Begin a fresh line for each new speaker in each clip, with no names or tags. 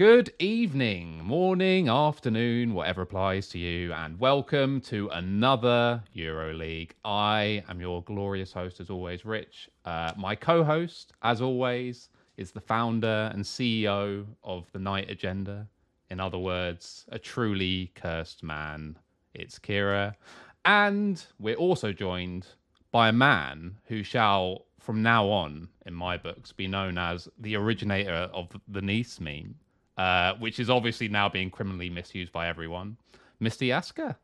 Good evening, morning, afternoon, whatever applies to you, and welcome to another EuroLeague. I am your glorious host, as always, Rich. Uh, my co host, as always, is the founder and CEO of the Knight Agenda. In other words, a truly cursed man. It's Kira. And we're also joined by a man who shall, from now on, in my books, be known as the originator of the Nice meme uh, which is obviously now being criminally misused by everyone. Mister Yasukeh.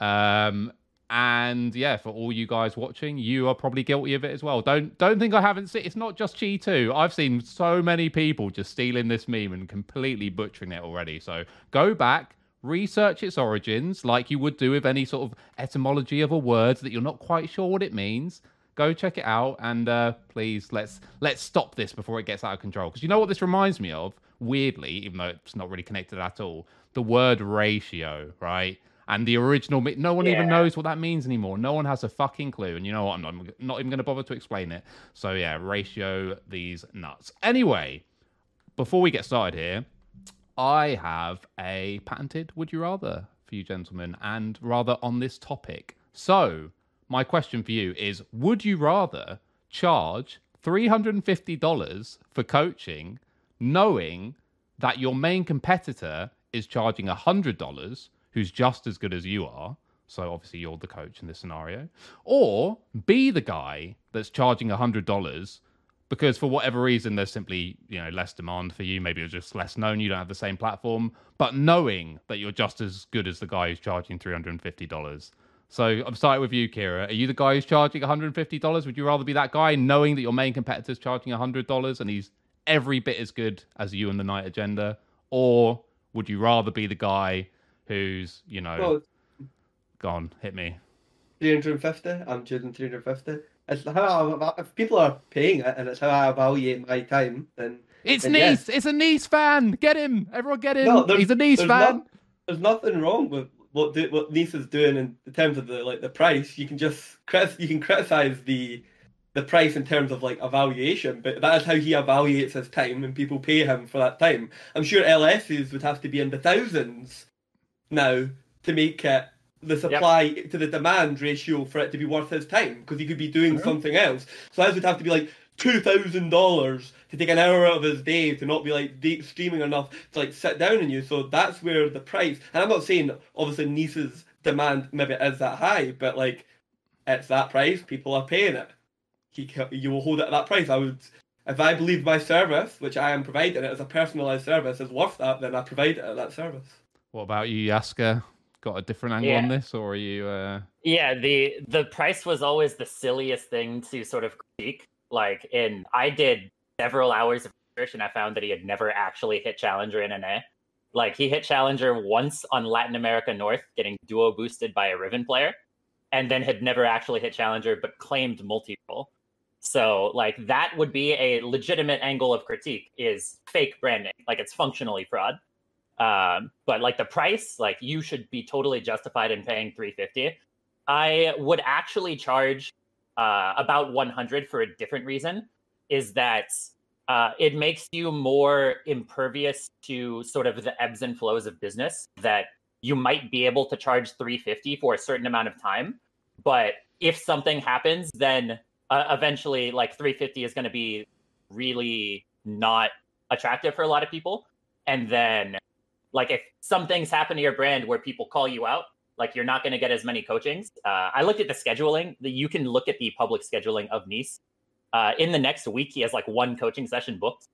Um, and yeah, for all you guys watching, you are probably guilty of it as well. Don't don't think I haven't seen. It's not just Chi Two. I've seen so many people just stealing this meme and completely butchering it already. So go back, research its origins, like you would do with any sort of etymology of a word that you're not quite sure what it means. Go check it out, and uh, please let's let's stop this before it gets out of control. Because you know what this reminds me of? Weirdly, even though it's not really connected at all, the word ratio, right? And the original, no one yeah. even knows what that means anymore. No one has a fucking clue. And you know what? I'm not, I'm not even going to bother to explain it. So, yeah, ratio these nuts. Anyway, before we get started here, I have a patented would you rather for you gentlemen, and rather on this topic. So, my question for you is Would you rather charge $350 for coaching knowing that your main competitor is charging $100, who's just as good as you are. So obviously you're the coach in this scenario. Or be the guy that's charging $100 because for whatever reason there's simply, you know, less demand for you, maybe you're just less known, you don't have the same platform, but knowing that you're just as good as the guy who's charging $350. So I'm starting with you, Kira. Are you the guy who's charging $150? Would you rather be that guy knowing that your main competitor's charging $100 and he's every bit as good as you and the Knight Agenda, or would you rather be the guy who's you know well, gone hit me?
Three hundred and fifty. I'm choosing three hundred fifty. It's how I, if people are paying it and it's how I evaluate my time, then
it's then Nice. It's a Nice fan. Get him, everyone. Get him. No, He's a Nice fan. Not,
there's nothing wrong with what do, what Nice is doing in terms of the like the price. You can just you can criticize the the price in terms of like evaluation, but that is how he evaluates his time and people pay him for that time. I'm sure LSs would have to be in the thousands now to make it the supply yep. to the demand ratio for it to be worth his time because he could be doing mm-hmm. something else. So that would have to be like two thousand dollars to take an hour out of his day to not be like deep streaming enough to like sit down on you. So that's where the price. And I'm not saying obviously Nice's demand maybe is that high, but like it's that price. People are paying it he you will hold it at that price. I would, if I believe my service, which I am providing it as a personalised service, is worth that, then I provide it at that service.
What about you, Yasukeh? Got a different angle yeah. on this, or are you? Uh...
Yeah, the the price was always the silliest thing to sort of critique. Like, in I did several hours of research, and I found that he had never actually hit Challenger in NA. Like, he hit Challenger once on Latin America North, getting duo boosted by a Riven player, and then had never actually hit Challenger, but claimed multi role. So like that would be a legitimate angle of critique is fake branding, like it's functionally fraud. Um, but like the price, like you should be totally justified in paying 350. I would actually charge uh, about 100 for a different reason. Is that uh, it makes you more impervious to sort of the ebbs and flows of business. That you might be able to charge 350 for a certain amount of time, but if something happens, then uh, eventually like 350 is going to be really not attractive for a lot of people. And then like if some things happen to your brand where people call you out like you're not going to get as many coachings uh, i looked at the scheduling that you can look at the public scheduling of nice. Uh, in the next week he has like one coaching session booked.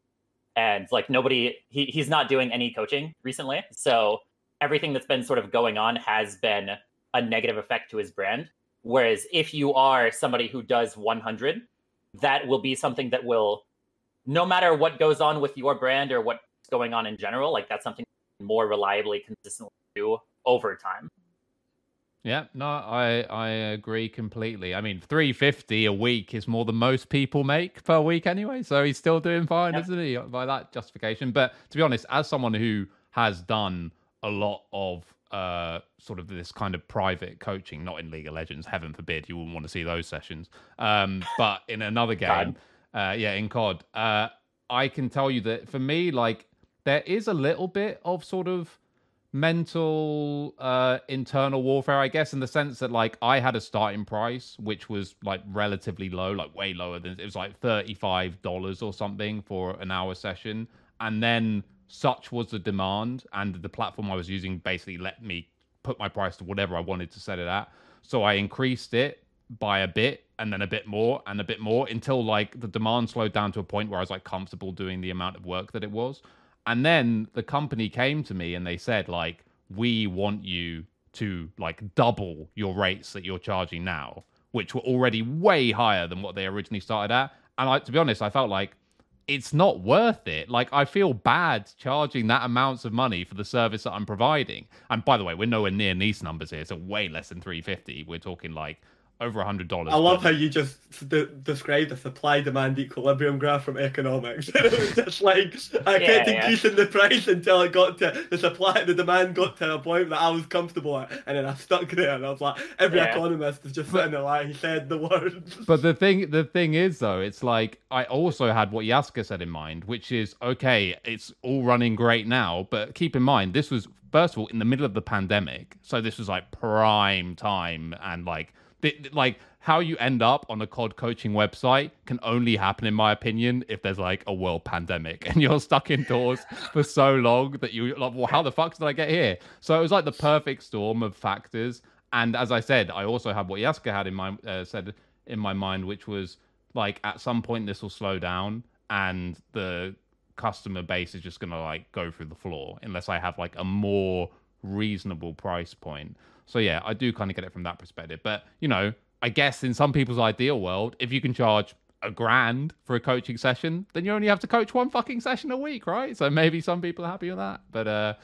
And like nobody he, he's not doing any coaching recently. So everything that's been sort of going on has been a negative effect to his brand Whereas if you are somebody who does 100, that will be something that will, no matter what goes on with your brand or what's going on in general, like that's something more reliably, consistently do over time.
Yeah, no, I I agree completely. I mean, three fifty a week is more than most people make per week anyway. So he's still doing fine, yeah. isn't he? By that justification. But to be honest, as someone who has done a lot of uh, sort of this kind of private coaching, not in League of Legends, heaven forbid, you wouldn't want to see those sessions. Um, but in another game, uh, yeah, in COD, uh, I can tell you that for me, like, there is a little bit of sort of mental uh internal warfare i guess in the sense that like i had a starting price which was like relatively low like way lower than it was like $35 or something for an hour session and then such was the demand and the platform i was using basically let me put my price to whatever i wanted to set it at so i increased it by a bit and then a bit more and a bit more until like the demand slowed down to a point where i was like comfortable doing the amount of work that it was and then the company came to me and they said, like, we want you to like double your rates that you're charging now, which were already way higher than what they originally started at. And I, to be honest, I felt like it's not worth it. Like I feel bad charging that amounts of money for the service that I'm providing. And by the way, we're nowhere near nice numbers here, so way less than 350. We're talking like over a hundred dollars.
I love how you just de- described a supply demand equilibrium graph from economics. it was just like I
Yeah,
kept
yeah.
increasing the price until it got to the supply, the demand got to a point that I was comfortable at, and then I stuck there, and I was like, every
Yeah.
economist is just sitting there like he said the words.
But the thing, the thing is, though, it's like I also had what Yasukeh said in mind, which is okay, it's all running great now, but keep in mind this was first of all in the middle of the pandemic, so this was like prime time, and like, like how you end up on a COD coaching website can only happen, in my opinion, if there's like a world pandemic and you're stuck indoors for so long that you like, well, how the fuck did I get here? So it was like the perfect storm of factors. And as I said, I also had what Yasukeh had in my uh, said in my mind, which was like at some point this will slow down and the customer base is just gonna like go through the floor unless I have like a more reasonable price point. So yeah, I do kind of get it from that perspective. But you know, I guess in some people's ideal world, if you can charge a grand for a coaching session, then you only have to coach one fucking session a week, right? So maybe some people are happy with that. But uh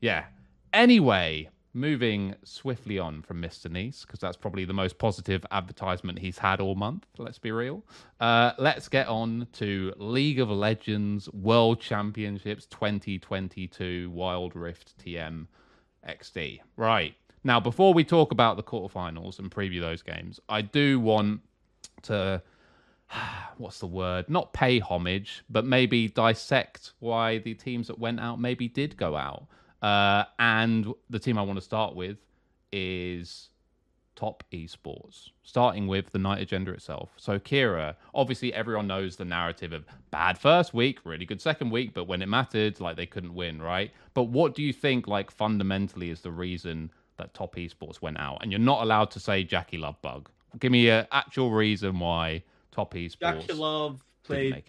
yeah. Anyway, moving swiftly on from Mr. Nice, because that's probably the most positive advertisement he's had all month, let's be real. Uh, let's get on to League of Legends World Championships 2022 Wild Rift TM XD. Right. Now, before we talk about the quarterfinals and preview those games, I do want to what's the word? Not pay homage, but maybe dissect why the teams that went out maybe did go out. Uh, and the team I want to start with is Top Esports, starting with the Knight Agenda itself. So, Kira, obviously, everyone knows the narrative of bad first week, really good second week, but when it mattered, like they couldn't win, right? But what do you think, like, fundamentally is the reason that Top Esports went out? And you're not allowed to say JackeyLove Bug. Give me an actual reason why Top Esports.
Jackie Love played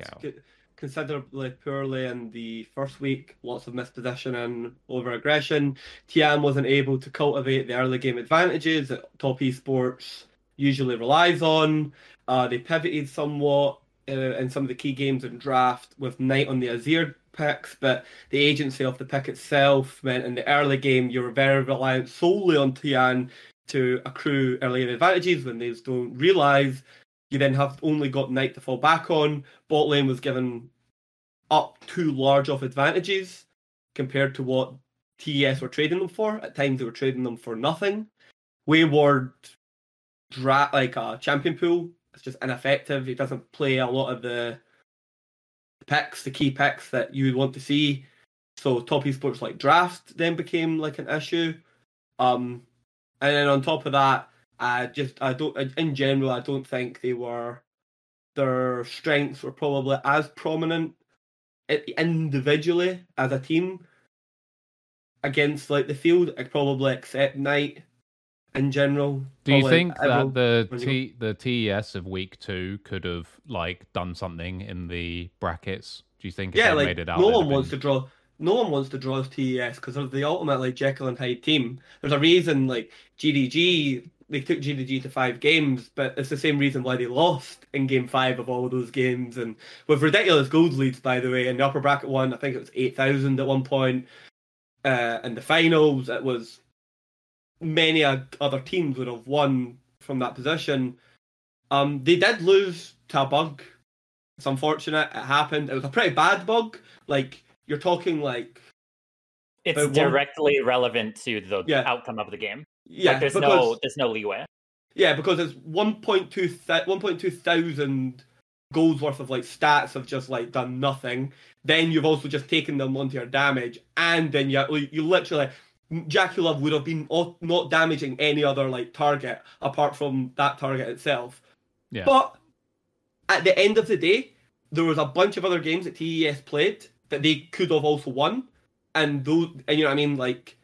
considerably poorly in the first week. Lots of misposition and over aggression. Tian wasn't able to cultivate the early game advantages that Top Esports usually relies on. Uh, they pivoted somewhat uh, in some of the key games in draft with Knight on the Azir picks, but the agency of the pick itself meant in the early game you were very reliant solely on Tian to accrue early advantages when they don't realise you then have only got Knight to fall back on. Bot lane was given up too large of advantages compared to what TES were trading them for. At times they were trading them for nothing. Wayward dra- like a champion pool. It's just ineffective. It doesn't play a lot of the picks, the key picks that you would want to see. So top esports like draft then became like an issue. Um, and then on top of that, I just I don't in general I don't think they were their strengths were probably as prominent individually as a team against like the field. I probably accept Knight in general.
Do you think that the T the TES of week two could have like done something in the brackets? Do you think
yeah, like
made it out?
no one
have
wants to draw. No one wants to draw as TES because they're the ultimate like Jekyll and Hyde team. There's a reason like JDG they took JDG to five games, but it's the same reason why they lost in game five of all of those games and with ridiculous gold leads by the way. In the upper bracket one, I think it was eight thousand at one point. Uh, in the finals, it was many other teams would have won from that position. Um, they did lose to a bug. It's unfortunate. It happened. It was a pretty bad bug. Like you're talking like
It's
one-
directly relevant to the
Yeah.
outcome of the game.
yeah,
like there's
because,
no there's no leeway.
yeah because it's 1.2 th- 1.2 thousand goals worth of like stats have just like done nothing. Then you've also just taken them onto your damage, and then you you literally JackeyLove would have been not damaging any other like target apart from that target itself.
Yeah.
But at the end of the day, there was a bunch of other games that TES played that they could have also won, and those, and you know what I mean, like,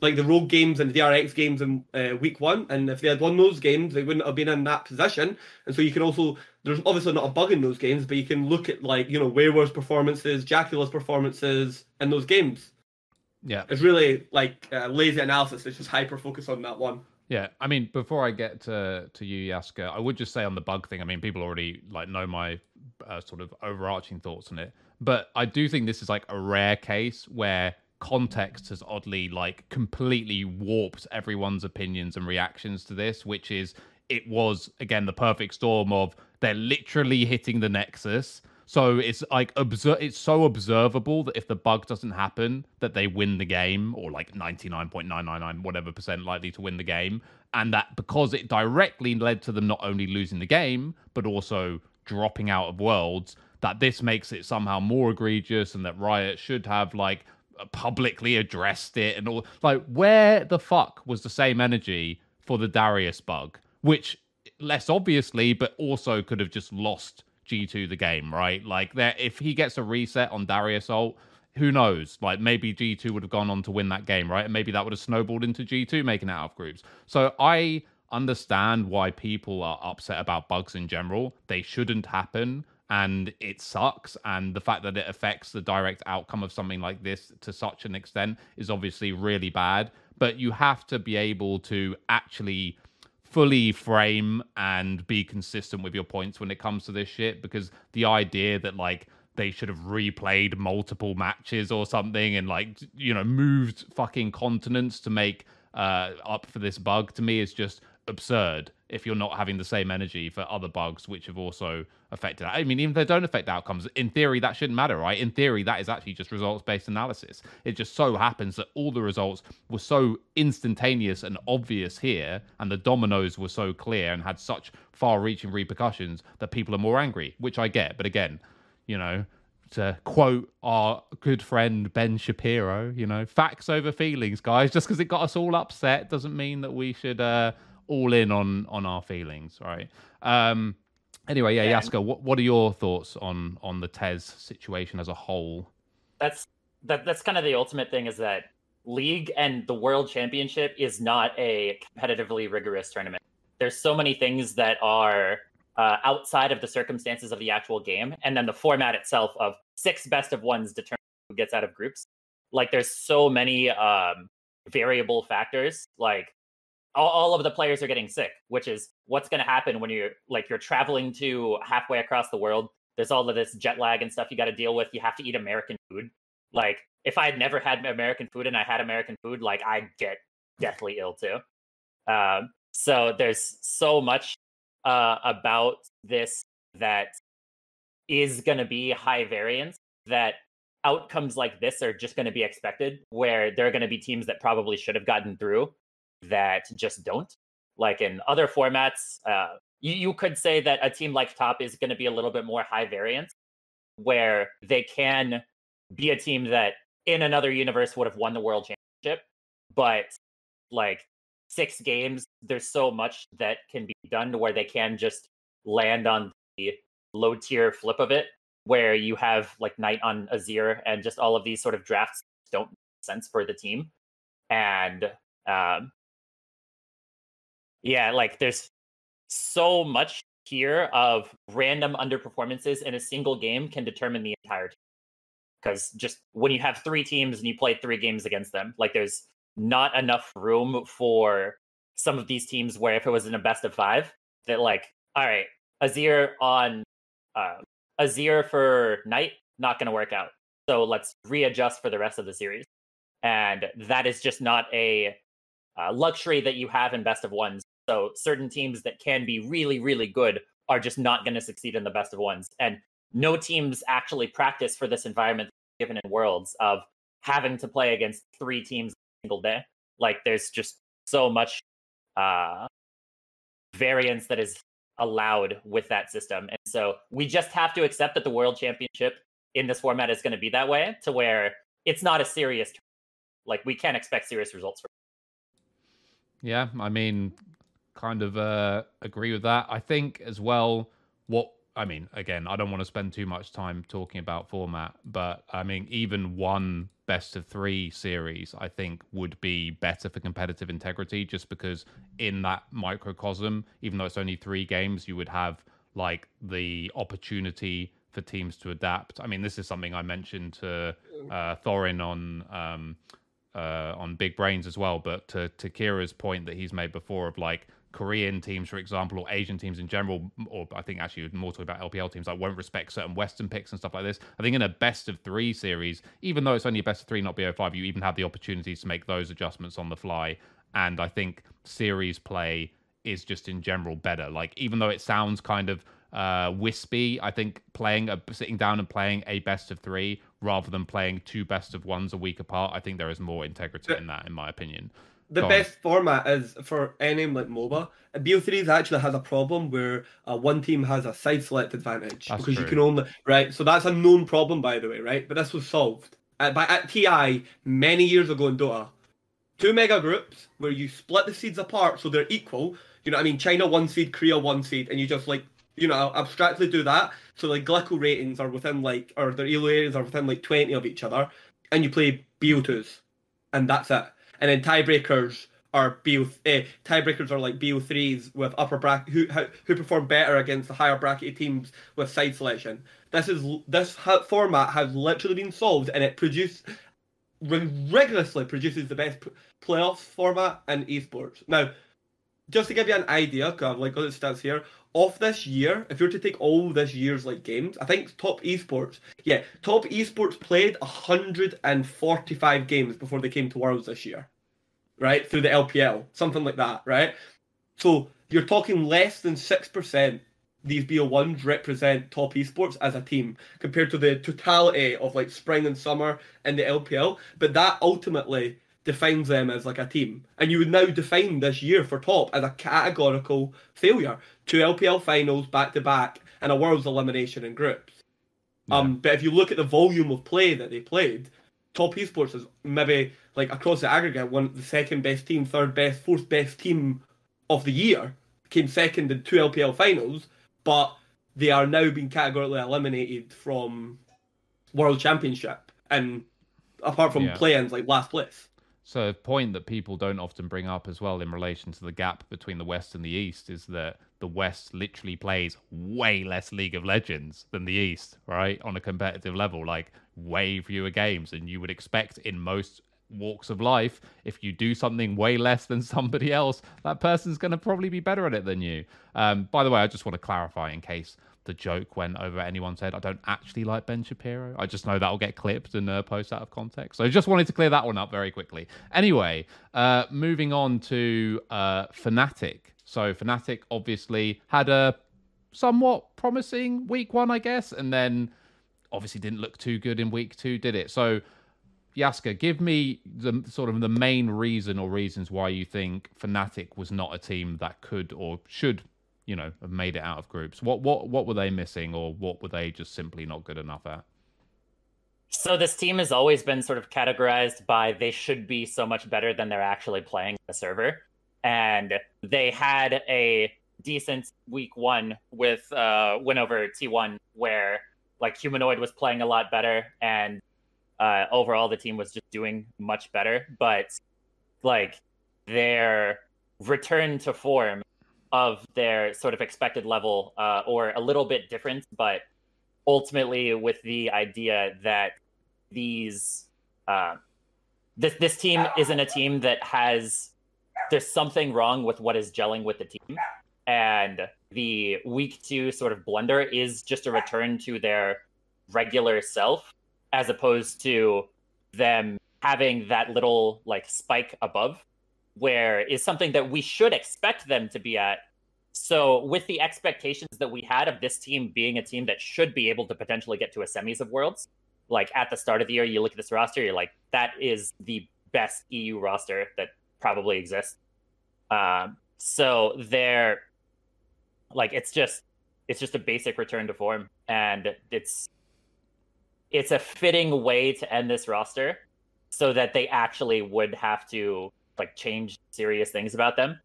like the rogue games and the DRX games in uh, week one, and if they had won those games, they wouldn't have been in that position. And so you can also, there's obviously not a bug in those games, but you can look at like you know Wayward's performances, JackeyLove's performances in those games
yeah,
it's really like uh, lazy analysis. It's just hyper focus on that one.
Yeah, I mean, before I get to to you, Yasukeh, I would just say on the bug thing. I mean, people already like know my uh, sort of overarching thoughts on it, but I do think this is like a rare case where context has oddly like completely warped everyone's opinions and reactions to this, which is it was again the perfect storm of they're literally hitting the nexus so it's like obser- it's so observable that if the bug doesn't happen, that they win the game, or like ninety nine point nine nine nine whatever percent likely to win the game, and that because it directly led to them not only losing the game but also dropping out of worlds, that this makes it somehow more egregious, and that Riot should have like publicly addressed it and all. Like, where the fuck was the same energy for the Darius bug, which less obviously, but also could have just lost G2 the game, right? Like there if he gets a reset on Darius ult, who knows? Like maybe G2 would have gone on to win that game, right? And maybe that would have snowballed into G2 making out of groups. So I understand why people are upset about bugs in general. They shouldn't happen and it sucks and the fact that it affects the direct outcome of something like this to such an extent is obviously really bad, but you have to be able to actually fully frame and be consistent with your points when it comes to this shit because the idea that like they should have replayed multiple matches or something and like you know moved fucking continents to make uh up for this bug to me is just absurd if you're not having the same energy for other bugs which have also affected I mean, even if they don't affect outcomes, in theory that shouldn't matter, right? In theory, that is actually just results-based analysis. It just so happens that all the results were so instantaneous and obvious here, and the dominoes were so clear and had such far-reaching repercussions that people are more angry, which I get. But again, you know, to quote our good friend Ben Shapiro, you know, facts over feelings, guys. Just because it got us all upset doesn't mean that we should uh, all in on on our feelings, right? Um, anyway, yeah, Yasukeh, what what are your thoughts on on the TES situation as a whole?
That's that that's kind of the ultimate thing is that league and the world championship is not a competitively rigorous tournament. There's so many things that are uh, outside of the circumstances of the actual game, and then the format itself of six best of ones determine who gets out of groups. Like there's so many um, variable factors. Like all, all of the players are getting sick, which is what's going to happen when you're like you're traveling to halfway across the world. There's all of this jet lag and stuff you got to deal with. You have to eat American food. Like if I had never had American food and I had American food, like I'd get deathly ill too. Um, so there's so much uh, about this that is going to be high variance that outcomes like this are just going to be expected where there are going to be teams that probably should have gotten through that just don't. Like in other formats, uh, you, you could say that a team like Top is going to be a little bit more high variance, where they can be a team that in another universe would have won the world championship, but like six games, there's so much that can be done to where they can just land on the low tier flip of it, where you have like Knight on Azir and just all of these sort of drafts don't make sense for the team. And um, yeah, like there's so much here of random underperformances in a single game can determine the entire team. Because just when you have three teams and you play three games against them, like there's not enough room for some of these teams where if it was in a best of five, that like, all right, Azir on uh Azir for night, not gonna work out. So let's readjust for the rest of the series. And that is just not a uh, luxury that you have in best of ones so certain teams that can be really, really good are just not going to succeed in the best of ones. And no teams actually practice for this environment given in worlds of having to play against three teams in a single day. Like there's just so much uh variance that is allowed with that system. And so we just have to accept that the world championship in this format is going to be that way to where it's not a serious like we can't expect serious results from
yeah i mean kind of uh agree with that i think as well what i mean again i don't want to spend too much time talking about format but i mean even one best of three series i think would be better for competitive integrity just because in that microcosm even though it's only three games you would have like the opportunity for teams to adapt. I mean, this is something I mentioned to uh, Thorin on um, uh, on Big Brains as well. But to to Kira's point that he's made before of like Korean teams, for example, or Asian teams in general, or I think actually more talking about LPL teams that won't respect certain Western picks and stuff like this. I think in a best of three series, even though it's only a best of three, not BO5, you even have the opportunities to make those adjustments on the fly. And I think series play is just in general better. Like even though it sounds kind of uh, wispy. I think playing a sitting down and playing a best of three rather than playing two best of ones a week apart. I think there is more integrity in that, in my opinion.
The Go best on. format is for any like MOBA. BO3s actually has a problem where uh, one team has a side select advantage
that's
because
true.
you can only right. So that's a known problem, by the way, right? But this was solved at, by at TI many years ago in Dota. Two mega groups where you split the seeds apart so they're equal. You know what I mean? China one seed, Korea one seed, and you just like you know, abstractly do that. So like Glicko ratings are within like, or their elo areas are within like 20 of each other, and you play BO2s, and that's it. And then tiebreakers are BO, eh, tiebreakers are like BO3s with upper bracket, who, who perform better against the higher bracketed teams with side selection. This is, this ha- format has literally been solved, and it produces, rigorously produces the best p- playoffs format in esports. Now, just to give you an idea, because I've like got the stats here, of this year, if you were to take all this year's like games, I think top esports, yeah, top esports played 145 games before they came to Worlds this year, right? Through the LPL, something like that, right? So you're talking less than 6% these BO1s represent top esports as a team compared to the totality of like spring and summer and the LPL. But that ultimately defines them as like a team. And you would now define this year for top as a categorical failure. Two LPL finals back to back and a world's elimination in groups. Yeah. Um, but if you look at the volume of play that they played, top esports is maybe like across the aggregate one the second best team, third best, fourth best team of the year. Came second in two LPL finals, but they are now being categorically eliminated from World Championship and apart from yeah. play-ins like last place.
So a point that people don't often bring up as well in relation to the gap between the West and the East is that the West literally plays way less League of Legends than the East, right? On a competitive level, like way fewer games. And you would expect in most walks of life, if you do something way less than somebody else, that person's going to probably be better at it than you. Um, by the way, I just want to clarify in case the joke went over anyone's head. I don't actually like Ben Shapiro. I just know that'll get clipped and uh, post out of context. So I just wanted to clear that one up very quickly. Anyway, uh, moving on to uh, Fnatic. So Fnatic obviously had a somewhat promising week one, I guess, and then obviously didn't look too good in week two, did it? So Yasukeh, give me the sort of the main reason or reasons why you think Fnatic was not a team that could or should you know have made it out of groups. What what what were they missing or what were they just simply not good enough at?
So this team has always been sort of categorized by they should be so much better than they're actually playing the server. And they had a decent week one with uh win over t1 where like humanoid was playing a lot better and uh overall the team was just doing much better but like their return to form of their sort of expected level uh, or a little bit different, but ultimately with the idea that these uh, this this team isn't a team that has there's something wrong with what is gelling with the team and the week two sort of blunder is just a return to their regular self as opposed to them having that little like spike above where is something that we should expect them to be at. So, with the expectations that we had of this team being a team that should be able to potentially get to a semis of Worlds, like at the start of the year, you look at this roster, you're like, that is the best EU roster that probably exists. Um, so they're Like it's just it's just a basic return to form, and it's it's a fitting way to end this roster, so that they actually would have to like change serious things about them,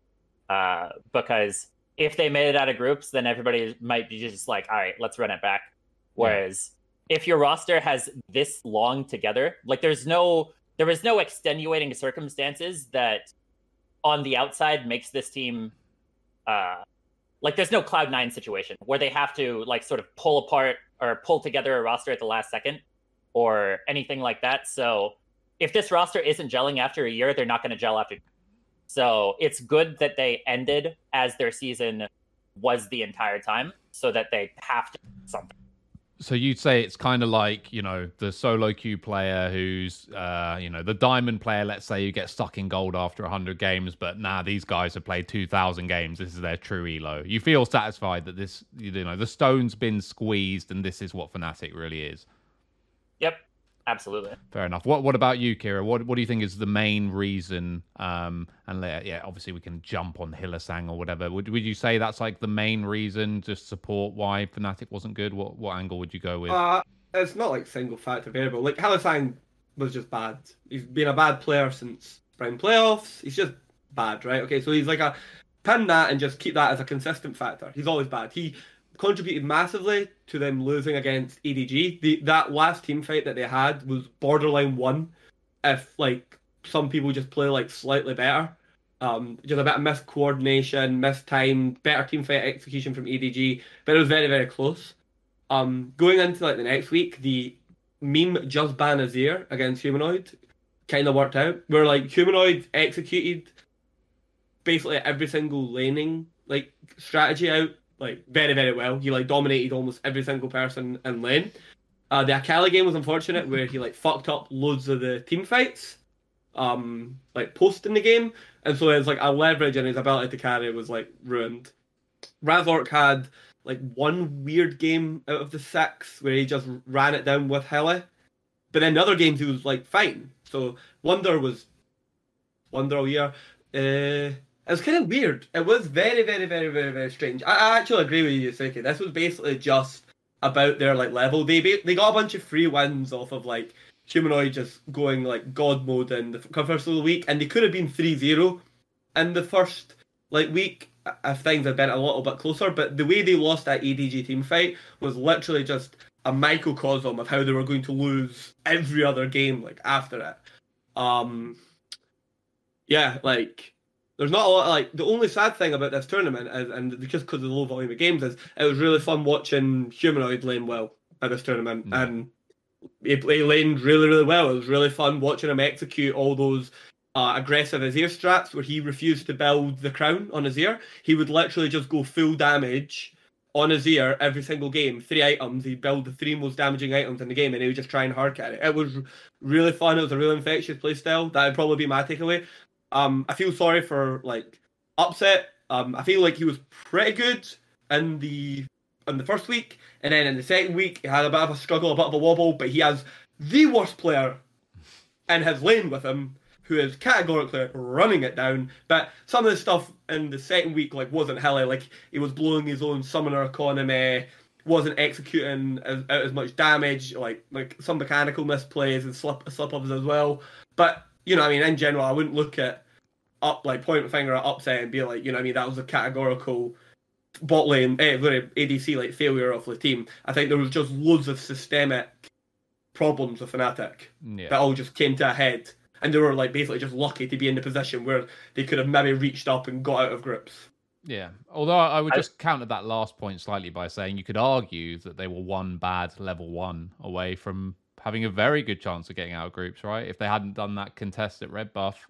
uh, because if they made it out of groups, then everybody might be just like, all right, let's run it back. Whereas if your roster has this long together, like there's no there is no extenuating circumstances that on the outside makes this team uh like there's no cloud nine situation where they have to like sort of pull apart or pull together a roster at the last second or anything like that. So if this roster isn't gelling after a year, they're not going to gel after. So it's good that they ended as their season was the entire time, so that they have to do something.
So you'd say it's kind of like you know the solo queue player who's uh, you know the diamond player. Let's say who gets stuck in gold after hundred games, but now nah, these guys have played two thousand games. This is their true elo. You feel satisfied that this you know the stone's been squeezed, and this is what Fnatic really is.
Yep, absolutely.
Fair enough. What What about you, Kira? What What do you think is the main reason? Um, and yeah, obviously we can jump on Hylissang or whatever. Would Would you say that's like the main reason to support why Fnatic wasn't good? What What angle would you go with?
Uh, it's not like single factor variable. Like Hylissang was just bad. He's been a bad player since spring playoffs. He's just bad, right? Okay, so he's like a pin that and just keep that as a consistent factor. He's always bad. He contributed massively to them losing against EDG. The that last team fight that they had was borderline one. If like some people just play like slightly better, um, just a bit of missed coordination, missed time, better team fight execution from EDG, but it was very very close. Um, going into like the next week, the meme just ban Azir against Humanoid kind of worked out. Where like Humanoid executed basically every single laning like strategy out like very very well. He like dominated almost every single person in lane. Uh, the Akali game was unfortunate where he like fucked up loads of the team fights, um, like post in the game, and so his like a leverage and his ability to carry was like ruined. Razork had like one weird game out of the six where he just ran it down with Heli, but the other games he was like fine. So Wonder was Wonder all year. Uh, it was kind of weird. It was very, very, very, very, very strange. I, I actually agree with you, Yasukeh. This was basically just about their like level. They they got a bunch of free wins off of like humanoid just going like god mode in the first the week, and they could have been 3-0 in the first like week if things had been a little bit closer. But the way they lost that EDG team fight was literally just a microcosm of how they were going to lose every other game like after it. Um, yeah, like there's not a lot. Like the only sad thing about this tournament, is, and just because of the low volume of games, is it was really fun watching Humanoid lane well at this tournament, mm. and he, he laned really, really well. It was really fun watching him execute all those uh, aggressive Azir strats where he refused to build the crown on Azir. He would literally just go full damage on Azir every single game. Three items. He'd build the three most damaging items in the game and he would just try and hard carry. It It was really fun. It was a really infectious playstyle. That would probably be my takeaway. Um, I feel sorry for like upset. Um, I feel like he was pretty good in the in the first week, and then in the second week he had a bit of a struggle, a bit of a wobble. But he has the worst player in his lane with him, who is categorically running it down. But some of the stuff in the second week like wasn't hilly. Like he was blowing his own summoner economy, wasn't executing as, as much damage. Like like some mechanical misplays and slip slip ups as well. But you know, I mean, in general, I wouldn't look at up like point a finger at upset and be like, you know, I mean, that was a categorical bot lane, eh, ADC like failure of the team. I think there was just loads of systemic problems with Fnatic yeah. that all just came to a head, and they were like basically just lucky to be in the position where they could have maybe reached up and got out of grips.
Yeah, although I would just counter that last point slightly by saying you could argue that they were one bad level one away from having a very good chance of getting out of groups, right? If they hadn't done that contest at Red Buff.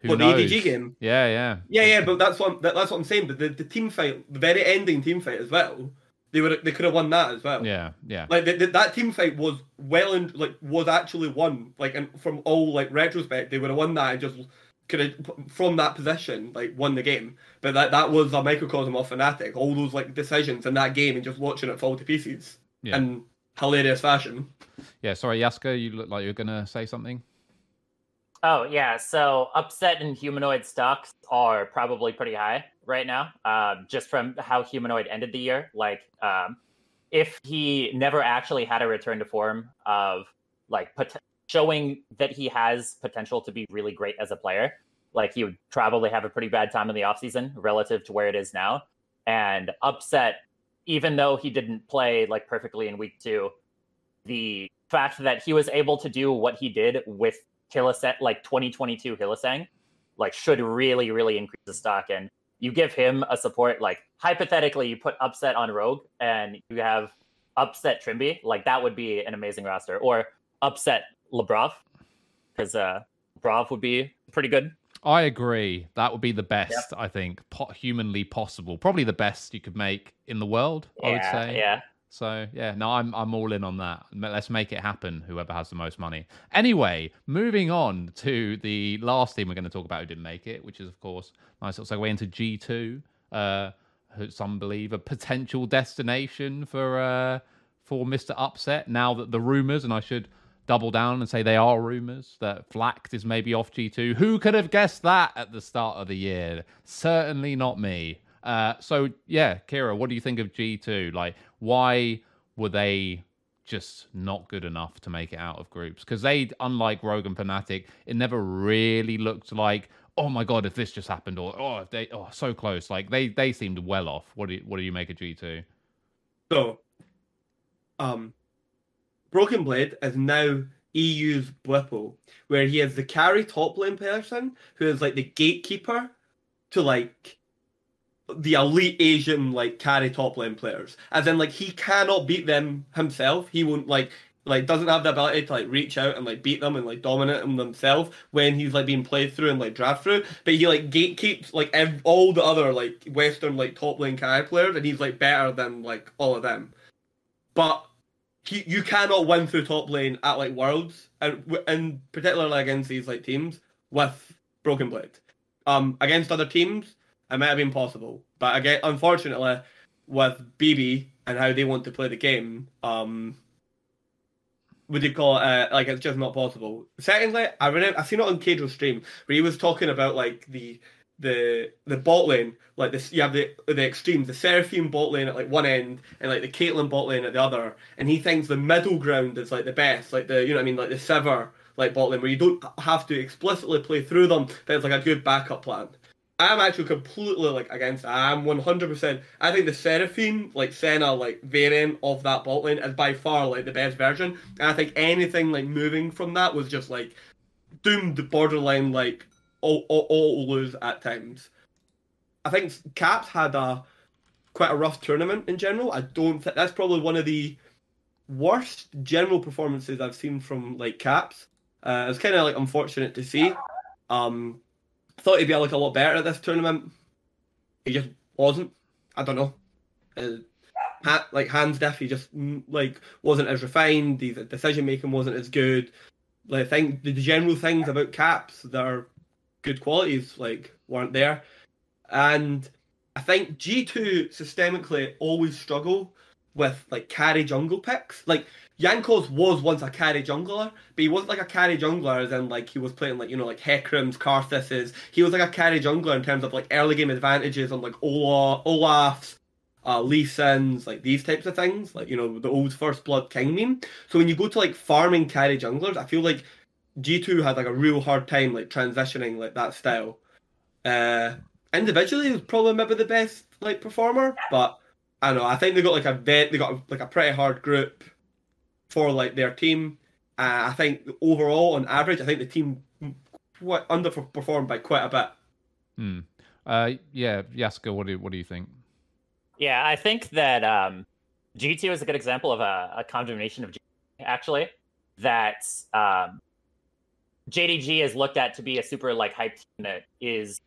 Who
what,
knows?
the EDG game?
Yeah, yeah.
Yeah, yeah, but that's what that's what I'm saying. But the, the team fight, the very ending team fight as well, they were they could have won that as well.
Yeah, yeah.
Like the, the, that team fight was well and like was actually won. Like and from all like retrospect, they would have won that and just could have from that position like won the game. But that that was a microcosm of Fnatic. All those like decisions in that game and just watching it fall to pieces. Yeah. And hilarious fashion.
Yeah, sorry, Yasukeh, you look like you're gonna say something.
Oh yeah, so upset and humanoid stocks are probably pretty high right now, uh, just from how Humanoid ended the year. Like, um, if he never actually had a return to form of like pot- showing that he has potential to be really great as a player, like he would probably have a pretty bad time in the offseason relative to where it is now. And upset, even though he didn't play like perfectly in week two, the fact that he was able to do what he did with Hylissang, like 2022 Hylissang, like should really, really increase the stock. And you give him a support, like hypothetically, you put upset on Rogue and you have upset Trymbi, like that would be an amazing roster. Or upset Labrov, because uh Brav would be pretty good.
I agree. That would be the best, yep. I think, po- humanly possible. Probably the best you could make in the world,
yeah,
I would say.
Yeah.
So yeah, no, I'm I'm all in on that. Let's make it happen. Whoever has the most money. Anyway, moving on to the last team we're going to talk about who didn't make it, which is of course nice little segue into G two. Uh, some believe a potential destination for uh for Mister Upset. Now that the rumors, and I should double down and say they are rumors that Flakked is maybe off G2. Who could have guessed that at the start of the year? Certainly not me. Uh, so yeah, Kira, what do you think of G2? Like, why were they just not good enough to make it out of groups? Because they, unlike Rogue and Fnatic, it never really looked like, oh my god, if this just happened, or oh, if they, oh, so close. Like they, they seemed well off. What do you, what do you make of G2?
So, um, Broken Blade is now EU's Bwipo, where he is the carry top lane person who is like the gatekeeper to like the elite Asian like carry top lane players. As in like he cannot beat them himself. He won't like like doesn't have the ability to like reach out and like beat them and like dominate them themselves when he's like being played through and like draft through. But he like gatekeeps like ev- all the other like Western like top lane carry players and he's like better than like all of them. But he, you cannot win through top lane at like worlds and and particularly against these like teams with Broken Blade. Um, against other teams, it might have been possible, but again, unfortunately, with BB and how they want to play the game, um, would you call it uh, like it's just not possible. Secondly, I remember I seen it on Caedrel's stream where he was talking about like the the the bot lane, like this you have the the extremes, the Seraphine bot lane at like one end and like the Caitlyn bot lane at the other, and he thinks the middle ground is like the best, like the you know what I mean, like the Sivir like bot lane where you don't have to explicitly play through them, but it's like a good backup plan. I'm actually completely like against that. I'm 100%. I think the Seraphine, like Senna, like variant of that bot lane is by far like the best version. And I think anything like moving from that was just like doomed borderline like all, all, all lose at times. I think Caps had a quite a rough tournament in general. I don't think that's probably one of the worst general performances I've seen from like Caps. Uh, it's kind of like unfortunate to see. Um, thought he'd be like a lot better at this tournament. He just wasn't. I don't know. Uh, ha- like hands diff, he just like wasn't as refined. The decision making wasn't as good. Like I think the general things about Caps that are good qualities like weren't there, and I think G two systemically always struggle with like carry jungle picks. Like Jankos was once a carry jungler, but he wasn't like a carry jungler as in like he was playing like you know like Hecarim's, Karthus's. He was like a carry jungler in terms of like early game advantages on like Olaf, Olaf's, uh, Lee Sin's, like these types of things, like you know the old First Blood King meme. So when you go to like farming carry junglers, I feel like G2 had like a real hard time like transitioning like that style. Uh, individually, he was probably maybe the best like performer, but I don't know. I think they got like a vet, they got like a pretty hard group for like their team. Uh, I think overall, on average, I think the team quite underperformed by quite a bit.
Hmm. Uh, yeah, Yasukeh, what do what do you think?
Yeah, I think that um, G2 is a good example of a, a condemnation of G actually. That um, JDG is looked at to be a super like hype team that is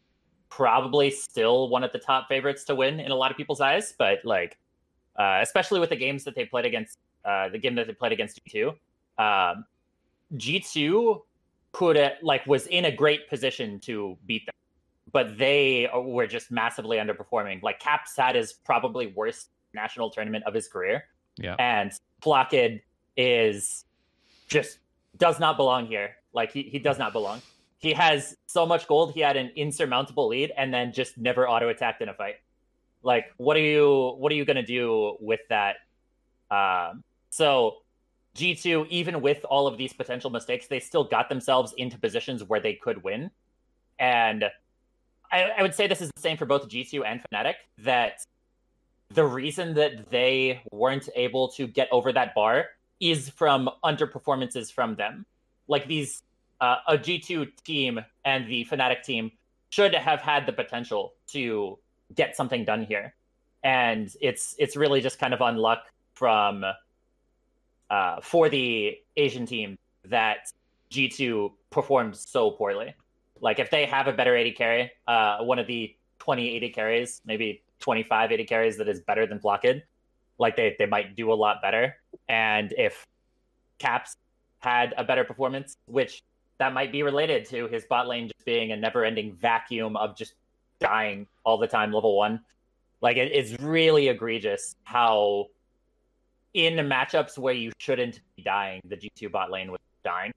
probably still one of the top favorites to win in a lot of people's eyes, but like uh, especially with the games that they played against uh, the game that they played against G2, um, G2 could like was in a great position to beat them, but they were just massively underperforming. Like Caps had his probably worst national tournament of his career,
yeah,
and Flakked is just does not belong here. Like he, he does not belong. he has so much gold, he had an insurmountable lead, and then just never auto attacked in a fight. Like, what are you what are you gonna do with that? Um, so G2, even with all of these potential mistakes, they still got themselves into positions where they could win. And I, I would say this is the same for both G2 and Fnatic, that the reason that they weren't able to get over that bar is from underperformances from them. Like these, uh, a G2 team and the Fnatic team should have had the potential to get something done here, and it's it's really just kind of unluck from uh, for the Asian team that G2 performs so poorly. Like if they have a better AD carry, uh, one of the 20 AD carries, maybe 25 AD carries that is better than Flakked, like they, they might do a lot better. And if Caps had a better performance, which that might be related to his bot lane just being a never ending vacuum of just dying all the time, level one. Like it, it's really egregious how in matchups where you shouldn't be dying, the G2 bot lane was dying.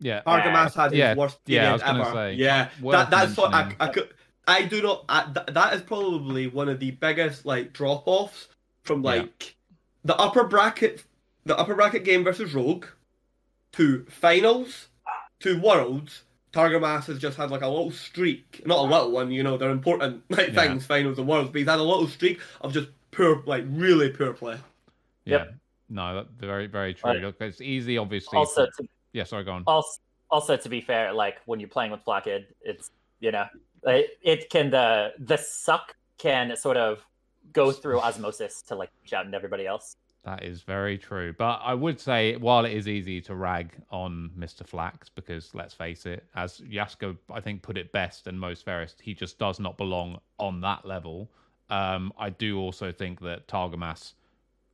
Yeah.
Targamas had his
Yeah,
worst
yeah, I
period
was gonna
ever.
say,
yeah, that, that's what I. I could. I do not. I, th- that is probably one of the biggest like drop offs from
Yeah.
like the upper bracket, the upper bracket game versus Rogue, to finals, to worlds. Targamas has just had like a little streak, not a little one, you know, they're important like
Yeah.
things, finals and worlds, but he's had a little streak of just poor, like really poor play.
Yeah.
Yep.
No, that, very, very true.
Right.
Look, it's easy, obviously.
Also,
for-
to,
yeah, sorry, go on.
also, also to be fair, like when you're playing with Flakked, it's you know, it, it can the the suck can sort of go through osmosis to like reach out and everybody else.
That is very true. But I would say, while it is easy to rag on Mr. Flax, because let's face it, as Yasukeh, I think, put it best and most fairest, he just does not belong on that level. Um, I do also think that Targamas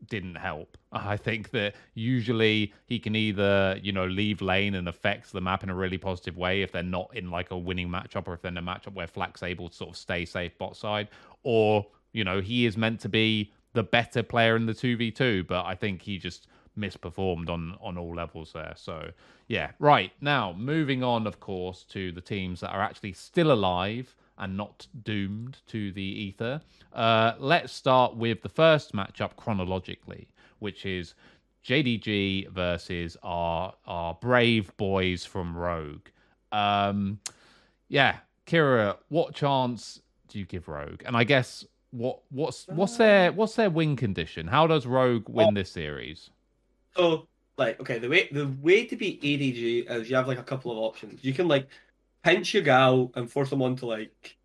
didn't help. I think that usually he can either, you know, leave lane and affects the map in a really positive way if they're not in like a winning matchup or if they're in a matchup where Flax able to sort of stay safe bot side, or, you know, he is meant to be the better player in the 2v2, but I think he just misperformed on on all levels there. So, yeah, right. Now, moving on of course to the teams that are actually still alive and not doomed to the ether. Uh, let's start with the first matchup chronologically, which is JDG versus our our brave boys from Rogue. Um, yeah, Kira, what chance do you give Rogue? And I guess what what's what's their um. what's their win condition? How does Rogue win this series?
So, like, okay, the way the way to beat JDG is you have like a couple of options. You can like pinch Yagao and force them onto like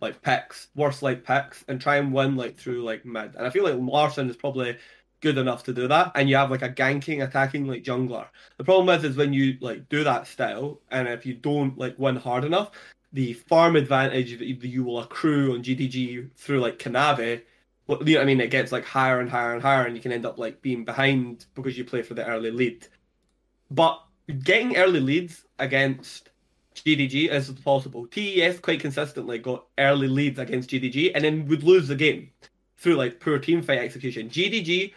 like picks, worse like picks, and try and win like through like mid. And I feel like Larssen is probably good enough to do that. And you have like a ganking, attacking like jungler. The problem is, is when you like do that style, and if you don't like win hard enough, the farm advantage that you- will accrue on JDG through like Kanavi you know what I mean? It gets like higher and higher and higher, and you can end up like being behind because you play for the early lead. But getting early leads against JDG is possible. TES quite consistently got early leads against JDG and then would lose the game through like poor team fight execution. JDG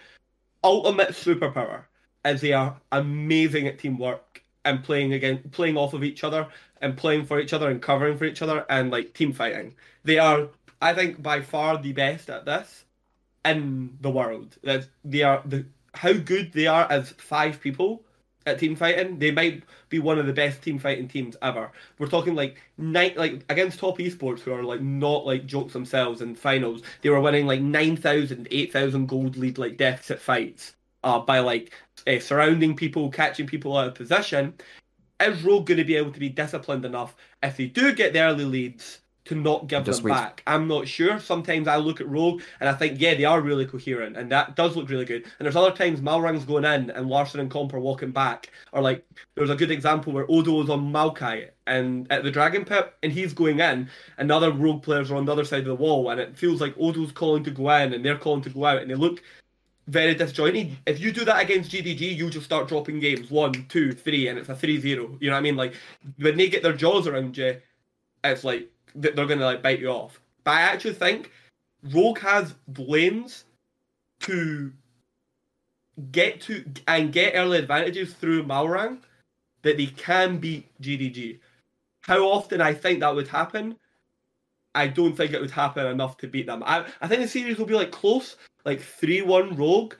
ultimate superpower as they are amazing at teamwork and playing again playing off of each other and playing for each other and covering for each other and like team fighting. They are I think by far the best at this in the world. That they are the how good they are as five people at team fighting. They might be one of the best team fighting teams ever. We're talking like nine like against top esports who are like not like jokes themselves in finals. They were winning like 9,000, 8,000 gold lead like deficit fights uh, by like uh, surrounding people, catching people out of position. Is Rogue going to be able to be disciplined enough if they do get the early leads to not give
Just
them
wait.
back? I'm not sure. Sometimes I look at Rogue and I think, yeah, they are really coherent, and that does look really good. And there's other times Malrang's going in and Larssen and Comp are walking back, or like there was a good example where Odo was on Maokai and at the Dragon Pit, and he's going in, and other Rogue players are on the other side of the wall, and it feels like Odo's calling to go in and they're calling to go out, and they look very disjointed. If you do that against JDG, you just start dropping games one, two, three, and it's a 3 0. You know what I mean? Like, when they get their jaws around you, it's like they're going to like bite you off. But I actually think Rogue has lanes to get to and get early advantages through Malrang that they can beat JDG. how often I think that would happen, I don't think it would happen enough to beat them. I, I think the series will be like close, like 3 1 Rogue,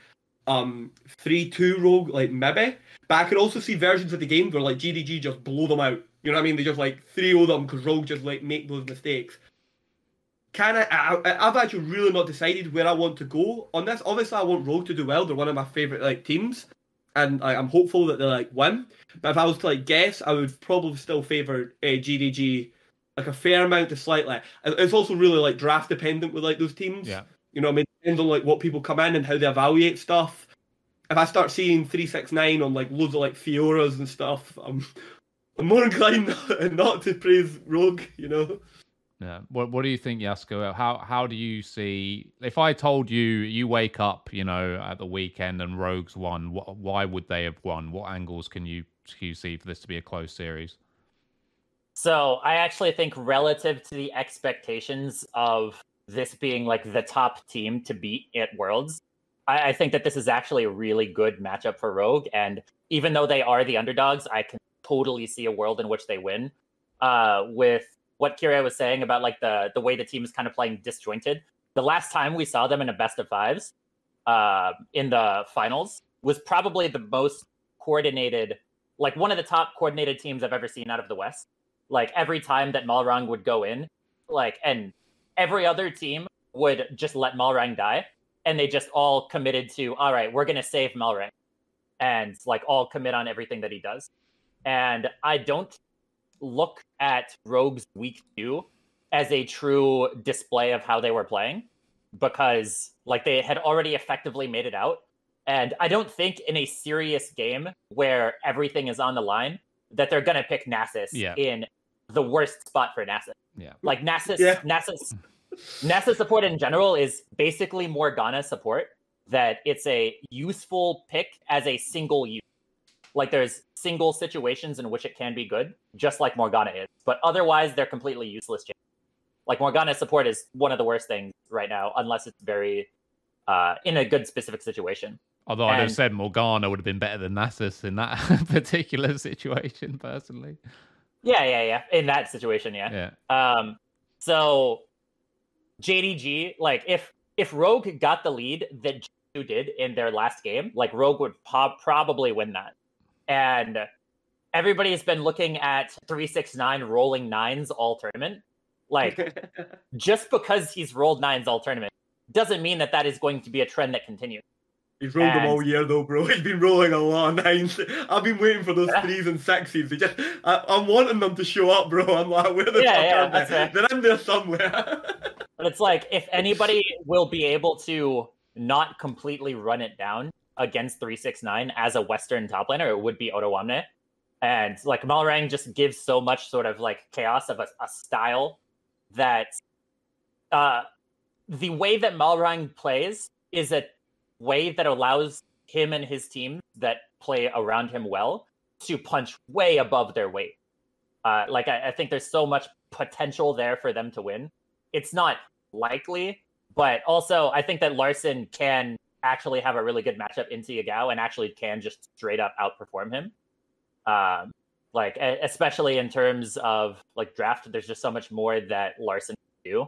um, 3 2 Rogue, like maybe. But I could also see versions of the game where like JDG just blow them out. You know what I mean? They just like 3 0 them because Rogue just like make those mistakes. Can I, I? I've actually really not decided where I want to go on this. Obviously, I want Rogue to do well. They're one of my favorite like teams, and I, I'm hopeful that they like win. But if I was to like guess, I would probably still favour uh, JDG like a fair amount to slightly. It's also really like draft dependent with like those teams.
Yeah.
You know, what I mean, depends on like what people come in and how they evaluate stuff. If I start seeing three six nine on like loads of like Fioras and stuff, I'm I'm more inclined not to praise Rogue. You know.
Yeah. What What do you think, Yasukeh? How How do you see? If I told you you wake up, you know, at the weekend and Rogues won, wh- why would they have won? What angles can you can you see for this to be a close series?
So I actually think relative to the expectations of this being like the top team to beat at Worlds, I, I think that this is actually a really good matchup for Rogue. And even though they are the underdogs, I can totally see a world in which they win. Uh, with what Kira was saying about like the the way the team is kind of playing disjointed. The last time we saw them in a best of fives uh, in the finals was probably the most coordinated, like one of the top coordinated teams I've ever seen out of the West like every time that Malrang would go in, like and every other team would just let Malrang die, and they just all committed to, all right, we're gonna save Malrang, and like all commit on everything that he does. And I don't look at Rogue's week two as a true display of how they were playing because like they had already effectively made it out. And I don't think in a serious game where everything is on the line that they're gonna pick Nasus
Yeah.
in the worst spot for Nasus.
Yeah.
Like Nasus,
Yeah.
Nasus, Nasus support in general is basically Morgana support. That it's a useful pick as a single use. Like there's single situations in which it can be good, just like Morgana is. But otherwise, they're completely useless. champions. Like Morgana support is one of the worst things right now, unless it's very uh, in a good specific situation.
Although I'd have said Morgana would have been better than Nasus in that particular situation, personally.
Yeah, yeah, yeah. In that situation, yeah.
Yeah.
Um, so JDG, like if if Rogue got the lead that G2 did in their last game, like Rogue would po- probably win that. And everybody has been looking at 369 rolling nines all tournament. Like just because he's rolled nines all tournament doesn't mean that that is going to be a trend that continues.
He's rolled them all year though, bro. He's been rolling a lot of nines. I've been waiting for those threes and sixes. They just, I, I'm wanting them to show up, bro. I'm like, where the
Yeah,
fuck
yeah,
are they?
fair.
They're in there somewhere.
But it's like if anybody will be able to not completely run it down against 369 as a Western top laner, it would be Odoamne. And like Malrang just gives so much sort of like chaos of a, a style that uh the way that Malrang plays is a way that allows him and his team that play around him well to punch way above their weight. Uh, like I, I think there's so much potential there for them to win. It's not likely, but also I think that Larssen can actually have a really good matchup into Yagao and actually can just straight up outperform him. Um, like especially in terms of like draft, there's just so much more that Larssen can do.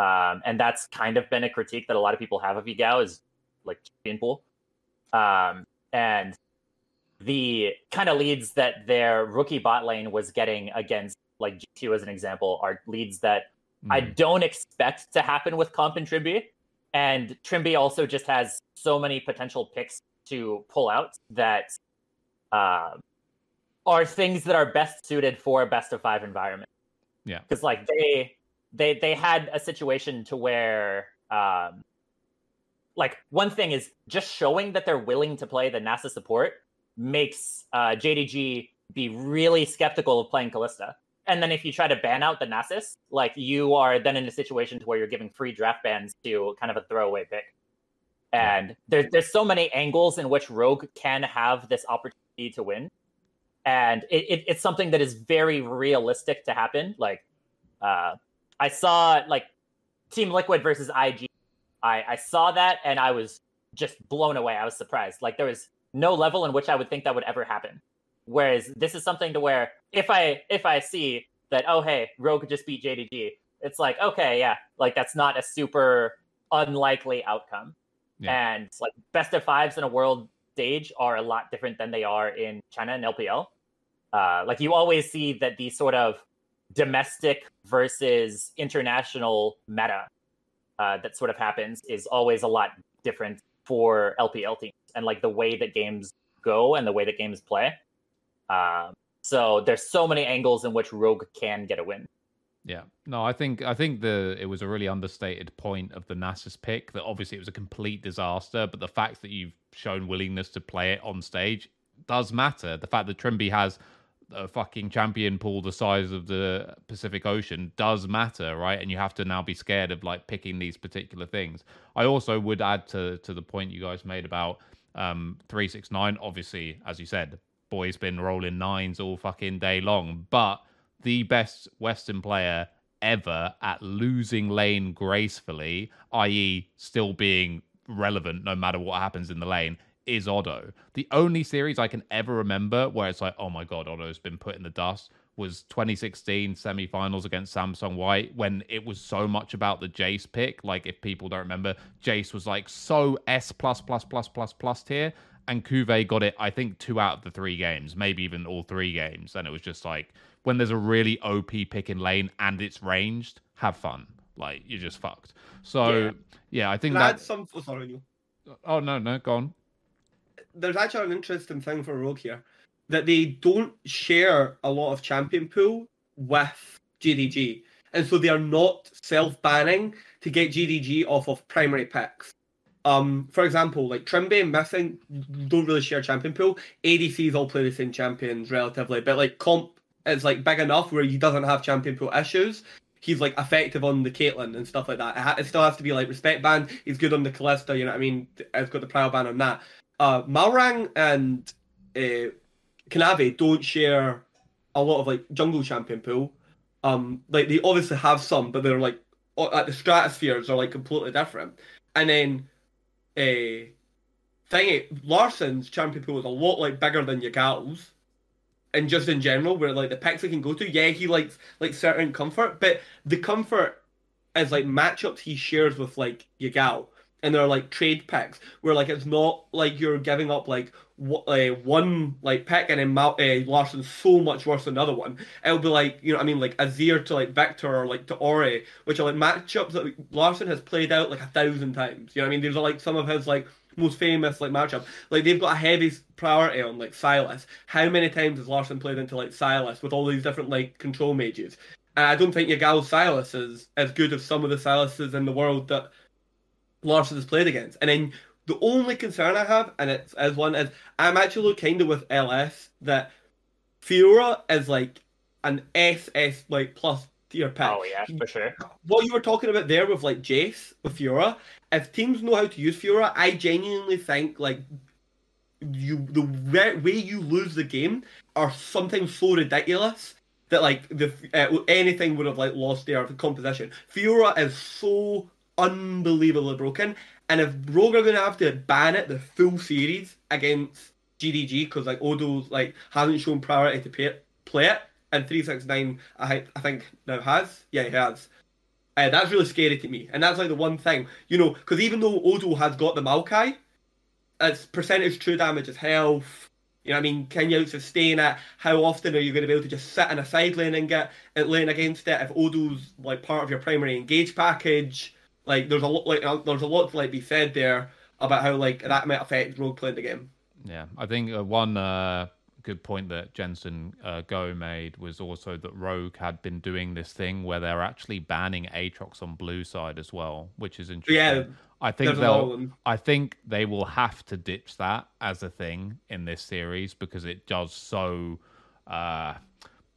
Um, and that's kind of been a critique that a lot of people have of Yagao is like champion pool. Um, and the kind of leads that their rookie bot lane was getting against like G2 as an example are leads that I
Mm.
don't expect to happen with Comp and Trymbi. And Trymbi also just has so many potential picks to pull out that uh, are things that are best suited for a best of five environment.
Yeah.
Because like they they they had a situation to where um like one thing is just showing that they're willing to play the Nasus support makes uh, JDG be really skeptical of playing Kalista. And then if you try to ban out the Nasus, like you are then in a situation to where you're giving free draft bans to kind of a throwaway pick. And there, there's so many angles in which Rogue can have this opportunity to win. And it, it, it's something that is very realistic to happen. Like uh, I saw like Team Liquid versus IG. I, I saw that and I was just blown away. I was surprised. Like there was no level in which I would think that would ever happen. Whereas this is something to where if I if I see that oh hey, Rogue just beat JDG. It's like okay, yeah, like that's not a super unlikely outcome.
Yeah.
And like best of fives in a world stage are a lot different than they are in China and LPL. Uh, like you always see that these sort of domestic versus international meta uh, that sort of happens is always a lot different for LPL teams and like the way that games go and the way that games play. Um, so there's so many angles in which Rogue can get a win.
Yeah, no, I think I think the it was a really understated point of the Nasus pick that obviously it was a complete disaster, but the fact that you've shown willingness to play it on stage does matter. The fact that Trymbi has a fucking champion pool the size of the Pacific Ocean does matter, right? And you have to now be scared of like picking these particular things. I also would add to to the point you guys made about um 369. Obviously, as you said, boy's been rolling nines all fucking day long, but the best Western player ever at losing lane gracefully, i.e., still being relevant no matter what happens in the lane, is Otto. The only series I can ever remember where it's like, oh my god, Otto's been put in the dust was 2016 semi-finals against Samsung White when it was so much about the Jace pick. Like if people don't remember, Jace was like so S plus plus plus plus plus tier, and CuVee got it. I think two out of the three games, maybe even all three games, and it was just like when there's a really OP pick in lane and it's ranged, have fun. Like you're just fucked. So yeah, yeah I think
add
that.
some. Oh, sorry, Neil.
Oh no, no, go on.
There's actually an interesting thing for Rogue here that they don't share a lot of champion pool with JDG, and so they are not self-banning to get JDG off of primary picks. Um, for example, like Trymbi and Missing don't really share champion pool. ADCs all play the same champions relatively, but like comp is like big enough where he doesn't have champion pool issues. He's like effective on the Caitlyn and stuff like that. It, ha- it still has to be like respect ban. He's good on the Kalista, you know what I mean? It's got the prior ban on that. Uh, Malrang and uh, Kanavi don't share a lot of like jungle champion pool. Um, like they obviously have some, but they're like at the stratospheres are like completely different. And then, uh, thingy Larssen's champion pool is a lot like bigger than Yagao's, and just in general, where like the picks he can go to. Yeah, he likes like certain comfort, but the comfort is like matchups he shares with like Yagal and they're like trade picks where like it's not like you're giving up like w- uh, one like pick and then Mal- uh, Larssen's so much worse than the other one. It'll be like you know I mean like Azir to like Viktor or like to Ori, which are like matchups that Larssen has played out like a thousand times. You know I mean? These are like some of his like most famous like matchup. Like they've got a heavy priority on like Sylas. How many times has Larssen played into like Sylas with all these different like control mages? And I don't think your Yagao Silas is as good as some of the Sylases in the world that Larssen has played against. And then the only concern I have, and it's as one is I'm actually kind of with LS that Fiora is like an SS like plus tier pick.
Oh yeah, for sure.
What you were talking about there with like Jace with Fiora, if teams know how to use Fiora, I genuinely think like you the re- way you lose the game are sometimes so ridiculous that like the uh, anything would have like lost their composition. Fiora is so unbelievably broken, and if Rogue are gonna have to ban it the full series against JDG because like Odo like hasn't shown priority to pay play it, and three six nine I I think now has yeah he has. Uh, that's really scary to me, and that's like the one thing you know because even though Odo has got the Maokai, its percentage true damage is health. You know what I mean? Can you sustain it? How often are you going to be able to just sit in a side lane and get it lane against it if Odo's like part of your primary engage package? Like there's a lot like uh, there's a lot to like be said there about how like that might affect Rogue playing the game.
Yeah, I think uh, one uh, good point that Jensen uh, Go made was also that Rogue had been doing this thing where they're actually banning Aatrox on blue side as well, which is interesting.
Yeah,
I think they'll. I think they will have to ditch that as a thing in this series because it does so. Uh,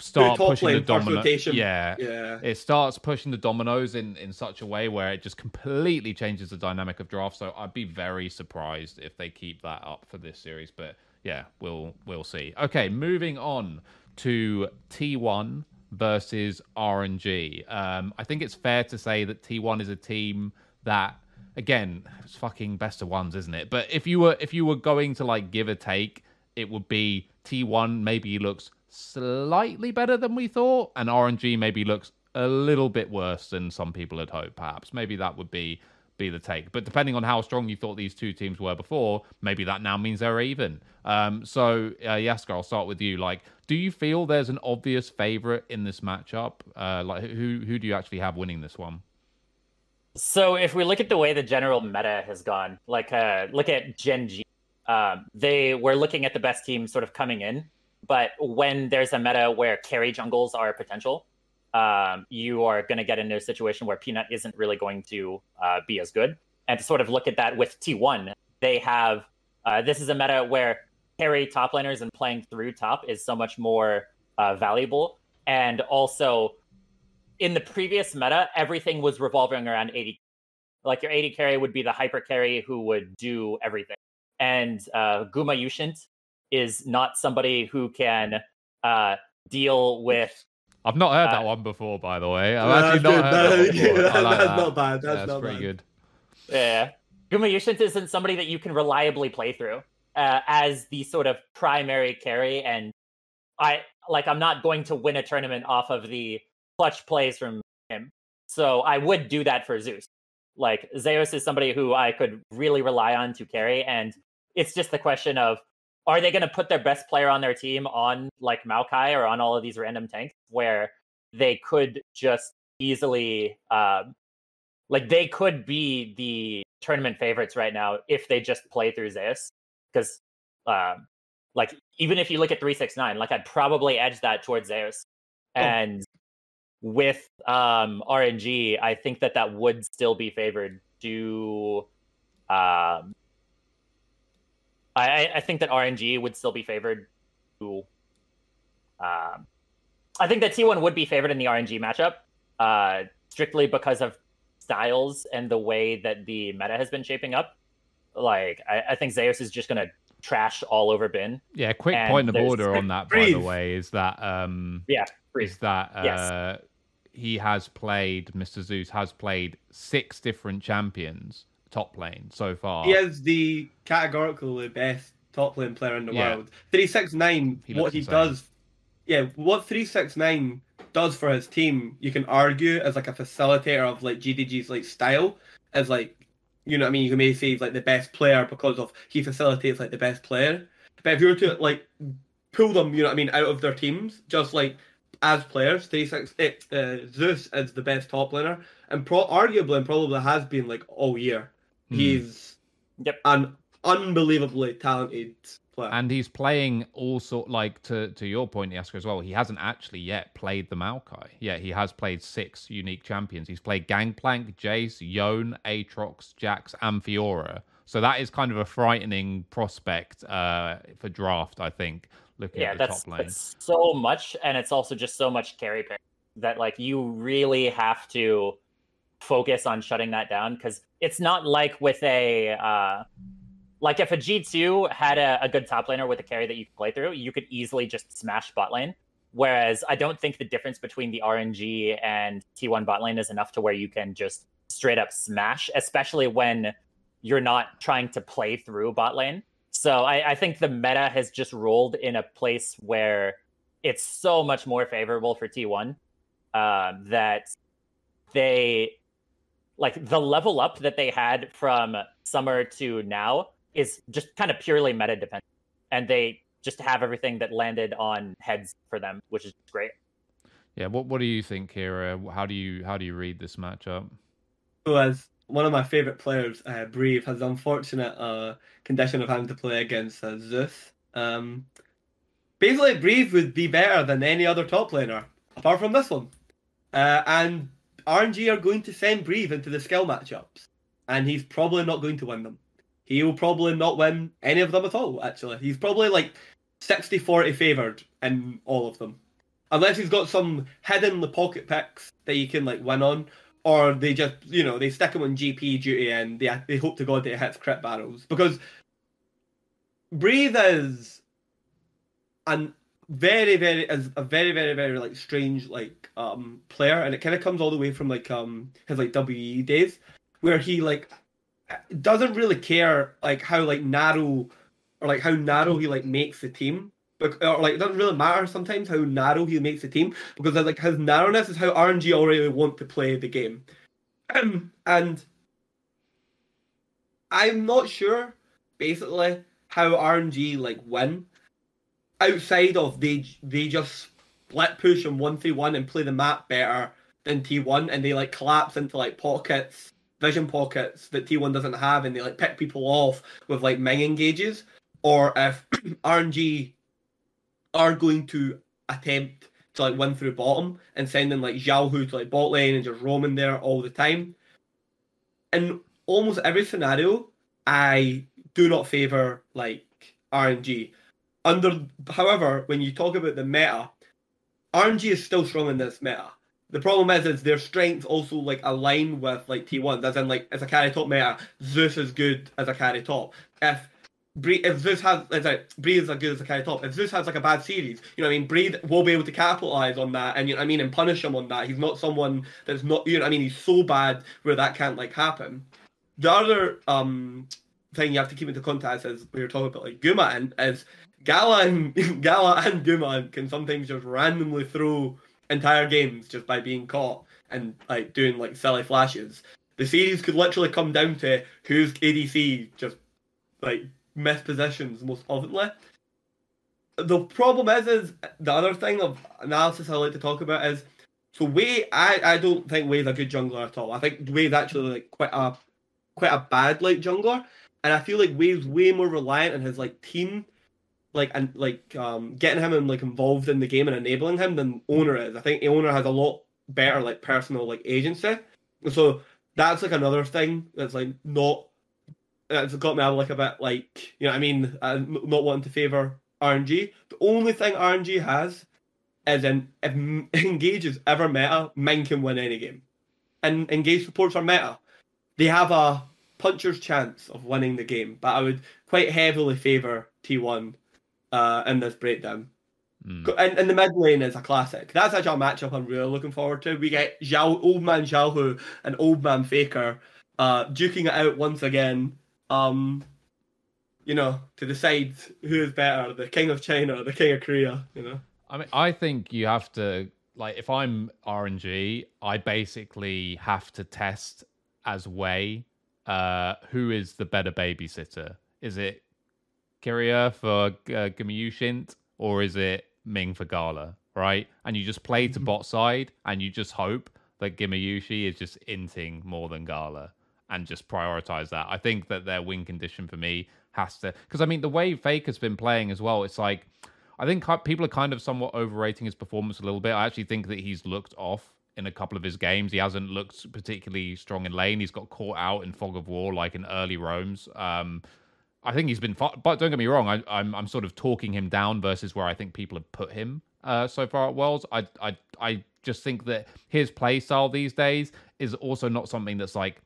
start pushing the
lane, first
domino.
rotation.
Yeah,
Yeah.
it starts pushing the dominoes in in such a way where it just completely changes the dynamic of draft. So I'd be very surprised if they keep that up for this series. But yeah, we'll we'll see. Okay, moving on to T1 versus RNG. Um, I think it's fair to say that T1 is a team that again, it's fucking best of ones, isn't it? But if you were if you were going to like give a take, it would be T1 maybe looks slightly better than we thought, and RNG maybe looks a little bit worse than some people had hoped. Perhaps maybe that would be be the take. But depending on how strong you thought these two teams were before, maybe that now means they're even. Um, so uh, Yasukeh, I'll start with you. Like, do you feel there's an obvious favorite in this matchup? Uh, like, who who do you actually have winning this one?
So if we look at the way the general meta has gone, like uh, look at Gen G, um, they were looking at the best team sort of coming in, but when there's a meta where carry jungles are potential, um, you are going to get into a situation where Peanut isn't really going to uh, be as good. And to sort of look at that with T1, they have uh, this is a meta where carry top laners and playing through top is so much more uh, valuable. And also, in the previous meta, everything was revolving around AD. Like your AD carry would be the hyper carry who would do everything. And uh, Guma Yushint is not somebody who can uh, deal with
I've not heard uh, that one before, by the way. I've no, actually not heard that, that before.
that,
like
that's that. not bad. That's, yeah, not
pretty
bad.
good.
Yeah. Guma Yushint isn't somebody that you can reliably play through uh, as the sort of primary carry. And I like I'm not going to win a tournament off of the clutch plays from him. So I would do that for Zeus. Like Zeus is somebody who I could really rely on to carry. And it's just the question of are they going to put their best player on their team on like Maokai or on all of these random tanks where they could just easily um, like they could be the tournament favorites right now if they just play through Zeus because um, like even if you look at 369 like I'd probably edge that towards Zeus oh. and with um, RNG I think that that would still be favored to um, I, I think that RNG would still be favored to. Um, I think that T1 would be favored in the RNG matchup, uh, strictly because of styles and the way that the meta has been shaping up. Like, I, I think Zeus is just going to trash all over Bin.
Yeah, quick point of order on that, by the way, is that um,
yeah,
is that uh, yes. he has played Mr. Zeus has played six different champions top lane so far.
He is the categorically best top lane player in the yeah. world. Three six nine. What he insane. does, yeah, what three six nine does for his team, you can argue as like a facilitator of like JDG's like style, as like you know what I mean. You may say he's like the best player because of he facilitates like the best player. But if you were to like pull them, you know what I mean, out of their teams, just like as players, three six uh, Zeus is the best top laner, and pro- arguably and probably has been like all year. Mm. He's
yep.
an unbelievably talented player.
And he's playing also like to to your point, Yasukeh, as well. He hasn't actually yet played the Maokai. Yeah, he has played six unique champions. He's played Gangplank, Jace, Yone, Aatrox, Jax, and Fiora. So that is kind of a frightening prospect uh, for draft, I think. Looking
yeah,
at the
that's,
top lane.
that's so much, and it's also just so much carry pick that like you really have to focus on shutting that down because it's not like with a uh, like if a G2 had a, a, good top laner with a carry that you could play through, you could easily just smash bot lane. Whereas I don't think the difference between the RNG and T1 bot lane is enough to where you can just straight up smash, especially when you're not trying to play through bot lane. So I, I think the meta has just rolled in a place where it's so much more favorable for T1 uh, that they like the level up that they had from summer to now is just kind of purely meta dependent and they just have everything that landed on heads for them which is great.
Yeah what what do you think here how do you how do you read this matchup?
So as one of my favorite players uh, Breathe has the unfortunate uh, condition of having to play against uh, Zeus. Um, basically Breathe would be better than any other top laner apart from this one. Uh, and RNG are going to send Breathe into the skill matchups, and he's probably not going to win them. He will probably not win any of them at all, actually. He's probably like 60 40 favoured in all of them. Unless he's got some hidden the pocket picks that you can like win on, or they just, you know, they stick him on GP duty and they, they hope to God that he hits crit barrels. Because Breathe is an very very is a very very very like strange like um player and it kind of comes all the way from like um his like we days where he like doesn't really care like how like narrow or like how narrow he like makes the team Or like it doesn't really matter sometimes how narrow he makes the team because like his narrowness is how RNG already want to play the game, and I'm not sure basically how RNG like win outside of they they just split push and one v one and play the map better than T1 and they like collapse into like pockets, vision pockets that T1 doesn't have and they like pick people off with like Ming engages. Or if RNG are going to attempt to like win through bottom and sending like Xiaohu to like bot lane and just roaming there all the time. In almost every scenario, I do not favour like RNG. Under however, when you talk about the meta, RNG is still strong in this meta. The problem is, is their strengths also like align with like T1. As in, like as a carry top meta, Zeus is good as a carry top. If Bree, if Zeus has, is it Bree is as good as a carry top. If Zeus has like a bad series, you know what I mean. Bree will be able to capitalize on that, and you know what I mean, and punish him on that. He's not someone that's not, you know what I mean. He's so bad where that can't like happen. The other um thing you have to keep into context is we were talking about like Guma and is Gala and Gala and Guma can sometimes just randomly throw entire games just by being caught and like doing like silly flashes. The series could literally come down to whose ADC just like missed positions most oftenly. The problem is, is the other thing of analysis I like to talk about is so Wei. I I don't think Wei's a good jungler at all. I think Wei's actually like quite a quite a bad like jungler, and I feel like Wei's way more reliant on his like team like and like um getting him and like involved in the game and enabling him than Oner is. I think Oner has a lot better like personal like agency. So that's like another thing that's like not that's got me like a bit like you know I mean uh, not wanting to favor RNG. The only thing RNG has is in if engage is ever meta, Ming can win any game. And engage supports are meta. They have a puncher's chance of winning the game, but I would quite heavily favor T1 uh, in this breakdown.
Mm.
And, and the mid lane is a classic. That's actually a matchup I'm really looking forward to. We get Zhao, Old Man Xiaohu and Old Man Faker uh, duking it out once again. Um, you know, to decide who is better, the King of China or the King of Korea. You know.
I mean, I think you have to like if I'm RNG, I basically have to test as way uh, who is the better babysitter. Is it Keria for uh, Gamiushint or is it Ming for Gala? Right, and you just play to
Mm-hmm.
bot side, and you just hope that Gumayusi is just inting more than Gala, and just prioritize that. I think that their win condition for me has to, because I mean the way Faker's been playing as well. It's like I think people are kind of somewhat overrating his performance a little bit. I actually think that he's looked off in a couple of his games. He hasn't looked particularly strong in lane. He's got caught out in fog of war, like in early roams. Um, I think he's been, fi- but don't get me wrong. I, I'm I'm sort of talking him down versus where I think people have put him uh, so far at Worlds. I I I just think that his play style these days is also not something that's like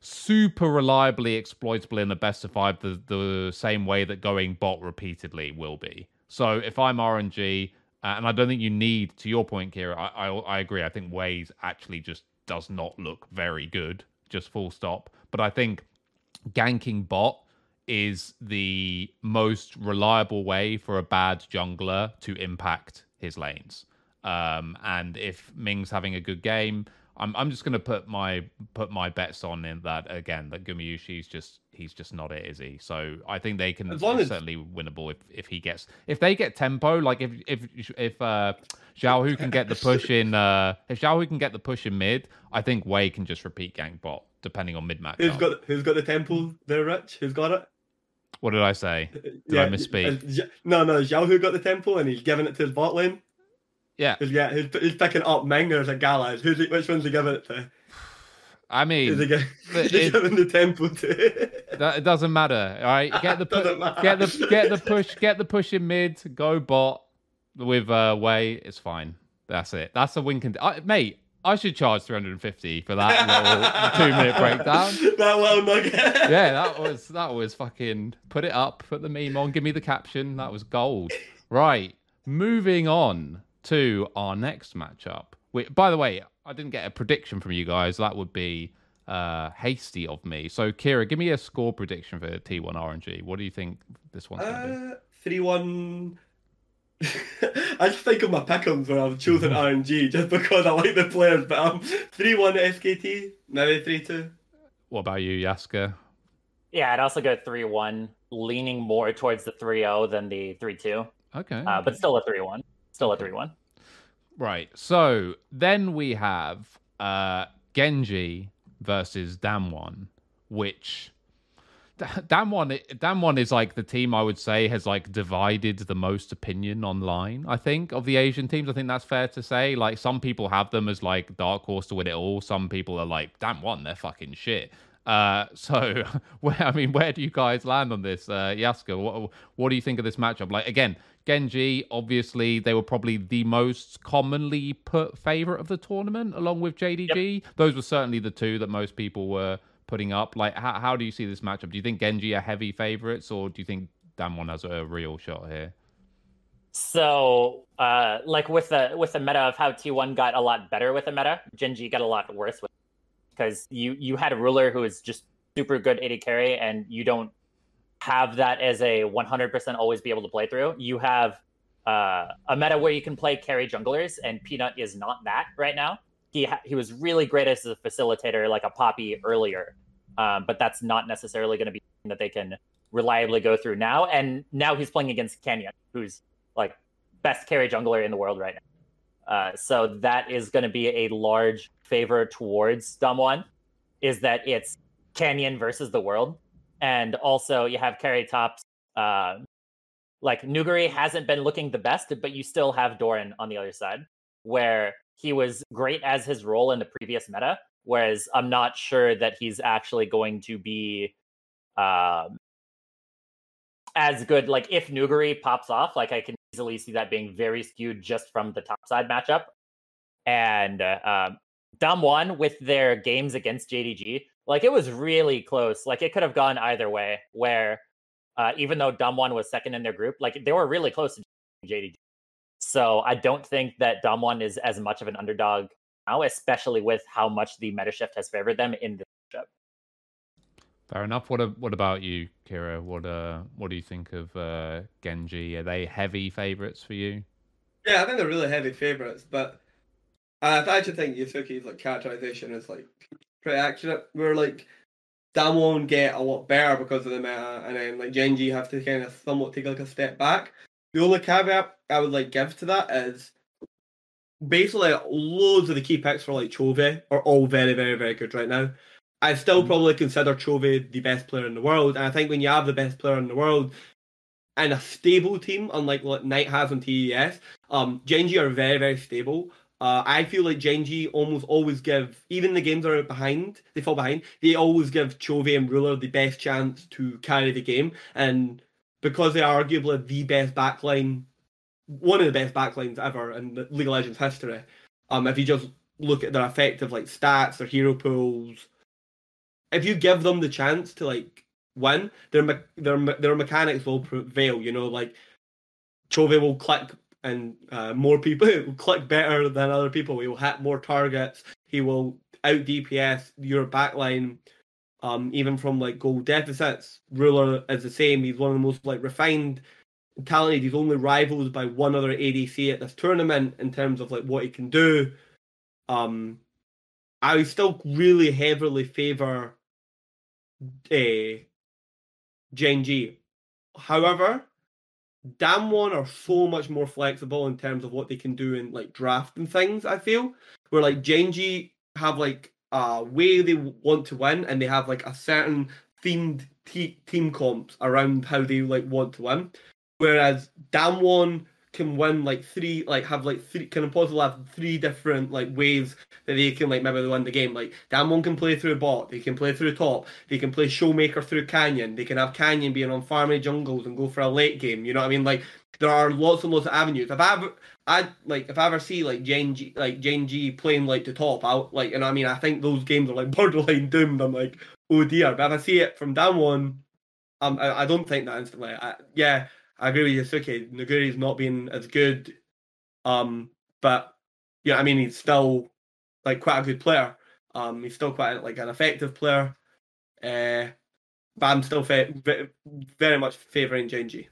super reliably exploitable in the best of five the, the same way that going bot repeatedly will be. So if I'm RNG, uh, and I don't think you need, to your point, Kira, I, I, I agree. I think Waze actually just does not look very good, just full stop. But I think ganking bot is the most reliable way for a bad jungler to impact his lanes. Um, and if Ming's having a good game, I'm I'm just gonna put my put my bets on in that again. That Gumayusi's just he's just not it, is he? So I think they can
As as-
certainly winnable if, if he gets if they get tempo. Like if if if uh, Xiaohu can get the push in uh, if Xiaohu can get the push in mid, I think Wei can just repeat gank bot depending on mid match.
Who's got Who's got the tempo there, Rich? Who's got it?
What did I say? Did I misspeak?
uh, No, no. Zhao who got the temple and he's giving it to his bot lane.
Yeah,
Who's, yeah, he's, who's picking up Ming or is it Who's he, which one's he giving it to?
I mean
he, gi-
but
is
it-
giving the temple to?
that it doesn't matter. All right, get the pu- get the get the push get the push in mid. Go bot with uh, Wei. It's fine. That's it. That's a win. Con- I, mate, I should charge 350 for that little two minute breakdown.
that little nugget.
Yeah, that was that was fucking. Put it up. Put the meme on. Give me the caption. That was gold. Right. Moving on to our next matchup. Wait, by the way, I didn't get a prediction from you guys. That would be uh, hasty of me. So, Kira, give me a score prediction for T1 RNG. What do you think this one's going to be?
Uh, three one. I just think of my pickums where I've chosen RNG just because I like the players, but I'm 3 1 SKT, maybe 3 2.
What about you, Yasukeh?
Yeah, I'd also go 3 1, leaning more towards the 3 0 than the 3 2.
Okay.
Uh, but still a 3 1. Still a 3 1.
Right. So then we have uh, Gen G versus Damwon, which Damwon Damwon is like the team I would say has like divided the most opinion online. I think of the Asian teams. I think that's fair to say. Like some people have them as like dark horse to win it all. Some people are like Damwon, they're fucking shit. Uh, so where I mean, where do you guys land on this, uh, Yasukeh? What what do you think of this matchup? Like again, Gen G, obviously they were probably the most commonly put favorite of the tournament, along with JDG. Yep. Those were certainly the two that most people were putting up. Like, how, how do you see this matchup? Do you think Gen G are heavy favorites, or do you think Damwon has a real shot here?
So, uh, like with the with the meta of how T1 got a lot better with the meta, Gen G got a lot worse with because you you had a ruler who is just super good AD carry, and you don't have that as a 100% always be able to play through. You have uh, a meta where you can play carry junglers, and Peanut is not that right now. He ha- he was really great as a facilitator, like a Poppy earlier, um, but that's not necessarily going to be that they can reliably go through now. And now he's playing against Canyon, who's like best carry jungler in the world right now. Uh, so that is going to be a large favor towards Damwon, is that it's Canyon versus the world, and also you have carry tops. Uh, like Nuguri hasn't been looking the best, but you still have Doran on the other side, where he was great as his role in the previous meta, Whereas I'm not sure that he's actually going to be um, as good. Like if Nuguri pops off, like I can easily see that being very skewed just from the top side matchup. And uh, um, Damwon with their games against JDG, like it was really close. Like it could have gone either way. Where uh, even though Damwon was second in their group, like they were really close to JDG. So I don't think that Damwon is as much of an underdog now, especially with how much the meta shift has favored them in the matchup.
Fair enough. What what about you, Kira? What uh what do you think of uh, Gen G? Are they heavy favorites for you?
Yeah, I think they're really heavy favorites, but I actually think Yasukeh's like characterization is like pretty accurate. We're like Damwon get a lot better because of the meta, and then like Gen G have to kind of somewhat take like a step back. The only caveat I would like give to that is basically loads of the key picks for like Chovy are all very, very, very good right now. I still mm. probably consider Chovy the best player in the world, and I think when you have the best player in the world and a stable team, unlike what Knight has on TES, um, Gen G are very, very stable. Uh, I feel like Gen G almost always give, even the games are behind, they fall behind, they always give Chovy and Ruler the best chance to carry the game. And because they are arguably the best backline one of the best backlines ever in League of Legends history. Um, if you just look at their effective like stats, their hero pools, if you give them the chance to like win, their me- their their mechanics will prevail. You know, like Chovy will click and uh, more people will click better than other people. He will hit more targets. He will out DPS your backline. Um, even from like goal deficits, Ruler is the same. He's one of the most like refined talented. He's only rivaled by one other ADC at this tournament in terms of like what he can do. Um, I still really heavily favour uh, Gen G. However, Damwon are so much more flexible in terms of what they can do in like draft and things. I feel where like Gen G have like Uh, a way they want to win, and they have like a certain themed team comps around how they like want to win. Whereas Damwon can win like three, like have like three, can possibly have three different like ways that they can like maybe win the game. Like Damwon can play through bot, they can play through top, they can play Showmaker through Canyon, they can have Canyon being on farming jungles and go for a late game. You know what I mean? Like there are lots and lots of avenues. If I ever, I like if I ever see like Gen G, like Gen G playing like the top out, like, you and I mean, I think those games are like borderline doomed. I'm like, oh dear. But if I see it from Damwon, um, I, I don't think that instantly. I, yeah, I agree with Yasukeh. Nuguri's not been as good, um, but yeah, I mean he's still like quite a good player. Um, he's still quite like an effective player. Uh, but I'm still fa- very much favouring Gen G.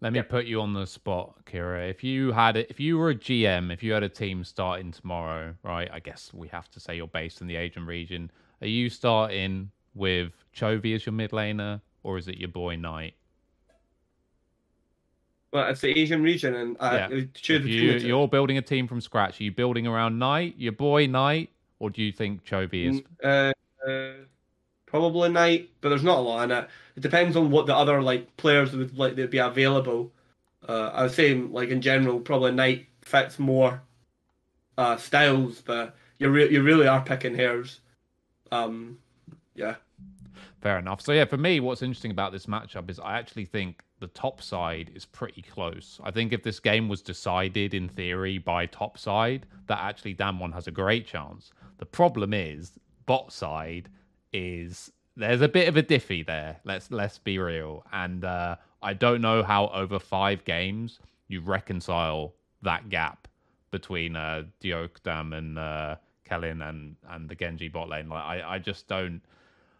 Let me
Yep.
put you on the spot, Kira. If you had it, if you were a GM, if you had a team starting tomorrow, right? I guess we have to say you're based in the Asian region. Are you starting with Chovy as your mid laner, or is it your boy Knight?
Well, it's the Asian region, and I
Yeah.
choose
If
between
you, you're building a team from scratch, are you building around Knight, your boy Knight, or do you think Chovy is?
Uh, uh, probably Knight, but there's not a lot in it. It depends on what the other like players would like to be available. Uh, I would say like in general, probably Knight fits more uh, styles, but you re- you really are picking hairs. Um, yeah.
Fair enough. So yeah, for me, what's interesting about this matchup is I actually think the top side is pretty close. I think if this game was decided in theory by top side, that actually Damwon has a great chance. The problem is bot side is there's a bit of a diffy there. Let's let's be real. And uh, I don't know how over five games you reconcile that gap between uh, Deokdam and uh, Kellin and and the Gen G bot lane. Like I, I just don't.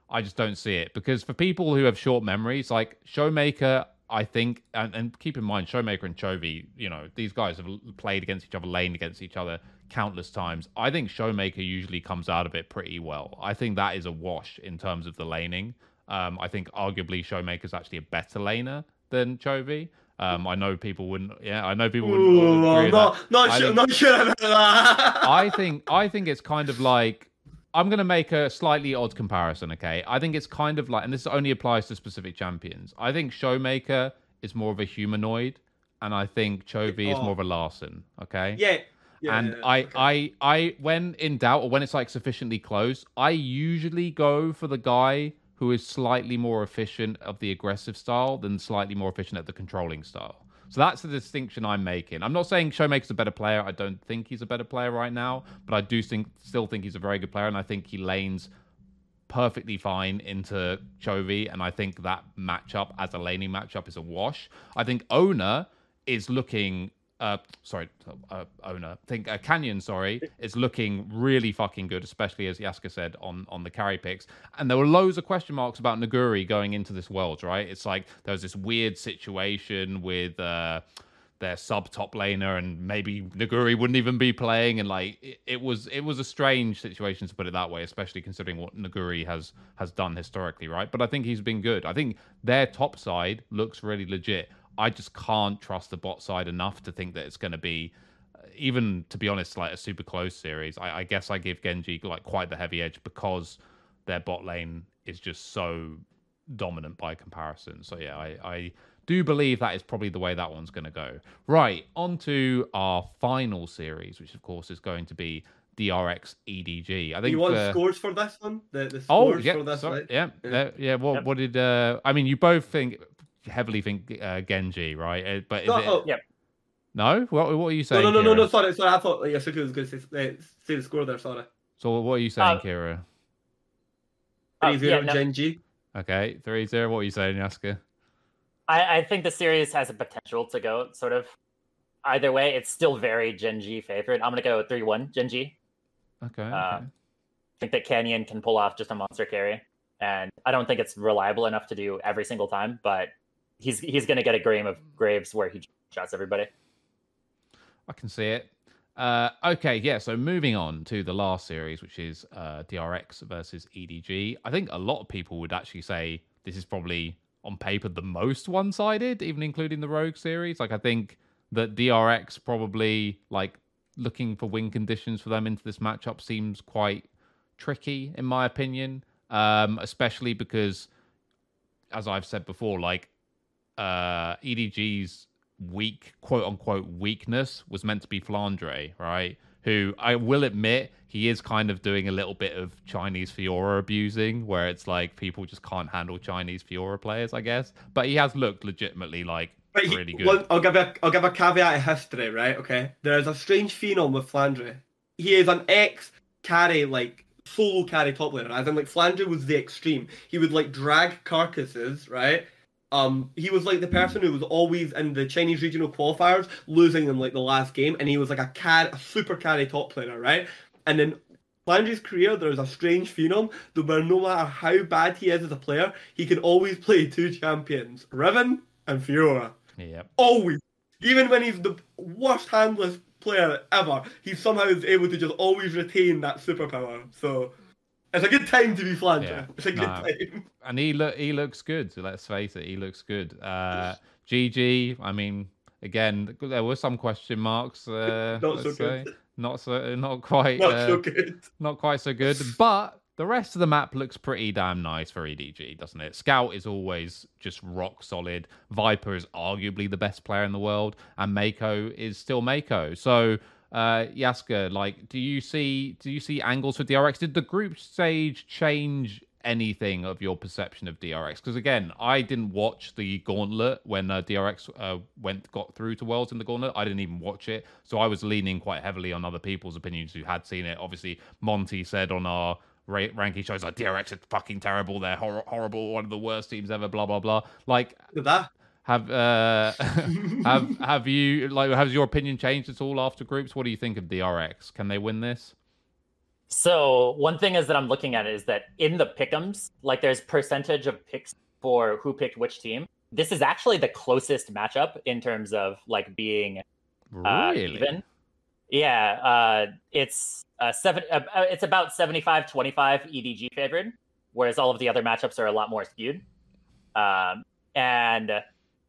I just don't see it because for people who have short memories, like Showmaker, I think, and, and keep in mind, Showmaker and Chovy, you know, these guys have played against each other, laned against each other countless times. I think Showmaker usually comes out of it pretty well. I think that is a wash in terms of the laning. Um, I think arguably Showmaker's actually a better laner than Chovy. Um, I know people wouldn't. Yeah, I know people wouldn't.
Ooh,
agree
not
that.
not
I
sure,
think-
not sure about that.
I think I think it's kind of like I'm going to make a slightly odd comparison. Okay, I think it's kind of like, and this only applies to specific champions. I think Showmaker is more of a Humanoid, and I think Chovy is
Oh.
more of a Larssen. Okay,
yeah. yeah,
and
yeah,
I,
okay.
I, I, when in doubt or when it's like sufficiently close, I usually go for the guy who is slightly more efficient of the aggressive style than slightly more efficient at the controlling style. So that's the distinction I'm making. I'm not saying Showmaker's a better player. I don't think he's a better player right now, but I do think still think he's a very good player, and I think he lanes perfectly fine into Chovy, and I think that matchup as a laning matchup is a wash. I think Oner is looking. Uh, sorry, uh, Oner. I think uh, Canyon, sorry, is looking really fucking good, especially as Yasukeh said on on the carry picks. And there were loads of question marks about Nuguri going into this world, right? It's like there was this weird situation with uh, their sub top laner, and maybe Nuguri wouldn't even be playing, and like it, it was it was a strange situation to put it that way, especially considering what Nuguri has has done historically, right? But I think he's been good. I think their top side looks really legit. I just can't trust the bot side enough to think that it's going to be, uh, even to be honest, like a super close series. I, I guess I give Gen G like quite the heavy edge because their bot lane is just so dominant by comparison. So yeah, I, I do believe that is probably the way that one's going to go. Right, on to our final series, which of course is going to be DRX EDG. I think
you want
uh,
scores for this one? The the
Oh yeah,
for this, right?
yeah,
Yeah.
yeah, yeah. What
Yep.
what did uh? I mean, you both think heavily think uh, Gen G, right? Uh, But is
No,
it
oh,
Yep.
no? What what are you saying?
no, no, no,
Kira?
no. Sorry, sorry. I thought like, Yasukeh was going to say, uh, say the score there. Sorry.
So what are you saying,
Uh,
Kira?
Oh,
Three zero
yeah, no.
Gen G.
Okay, three zero. What are you saying, Yasukeh?
I, I think the series has a potential to go sort of either way. It's still very Gen G favorite. I'm gonna go three one Gen G.
Okay.
Uh,
okay.
I think that Canyon can pull off just a monster carry, and I don't think it's reliable enough to do every single time. But he's he's gonna get a game of Graves where he shots everybody.
I can see it. Uh, okay, yeah. So moving on to the last series, which is uh, DRX versus EDG. I think a lot of people would actually say this is probably on paper the most one-sided, even including the Rogue series. Like I think that DRX probably like looking for win conditions for them into this matchup seems quite tricky, in my opinion. Um, especially because, as I've said before, like uh, EDG's weak, quote unquote, weakness was meant to be Flandre, right? Who I will admit he is kind of doing a little bit of Chinese Fiora abusing, where it's like people just can't handle Chinese Fiora players, I guess. But he has looked legitimately like
But he,
really good.
one- I'll give a I'll give a caveat of history, right? Okay. There is a strange phenom with Flandre. He is an ex carry like solo carry top laner. As in like Flandre was the extreme. He would like drag carcasses, right? Um, he was like the person who was always in the Chinese regional qualifiers, losing in like the last game, and he was like a car a super carry top player, right? And then Flandre's career, there's a strange phenom that where no matter how bad he is as a player, he can always play two champions, Riven and Fiora.
Yep.
Always. Even when he's the worst handless player ever, he somehow is able to just always retain that superpower. So it's a good time to be Flandre.
Yeah.
It's a good
Nah.
time.
and he look he looks good. So let's face it, he looks good. Uh, GG. I mean, again, there were some question marks. Uh,
Not so
say.
good.
Not so, not quite,
Not
uh,
so good.
not quite so good. But the rest of the map looks pretty damn nice for EDG, doesn't it? Scout is always just rock solid. Viper is arguably the best player in the world, and Meiko is still Meiko. So. Uh, Yasukeh, like, do you see do you see angles for DRX? Did the group stage change anything of your perception of DRX? Because again, I didn't watch the Gauntlet when uh, DRX uh, went got through to Worlds in the Gauntlet. I didn't even watch it, so I was leaning quite heavily on other people's opinions who had seen it. Obviously, Monty said on our ra- ranking shows like DRX is fucking terrible. They're hor- horrible. One of the worst teams ever. Blah blah blah. Like,
that.
Have uh, have have you like has your opinion changed at all after groups? What do you think of DRX? Can they win this?
So one thing is that I'm looking at is that in the pick'ems, like there's percentage of picks for who picked which team. This is actually the closest matchup in terms of like being uh,
Really?
even. Yeah, uh, it's uh, seven. Uh, uh, it's about 75 25 EDG favored, whereas all of the other matchups are a lot more skewed. Um, and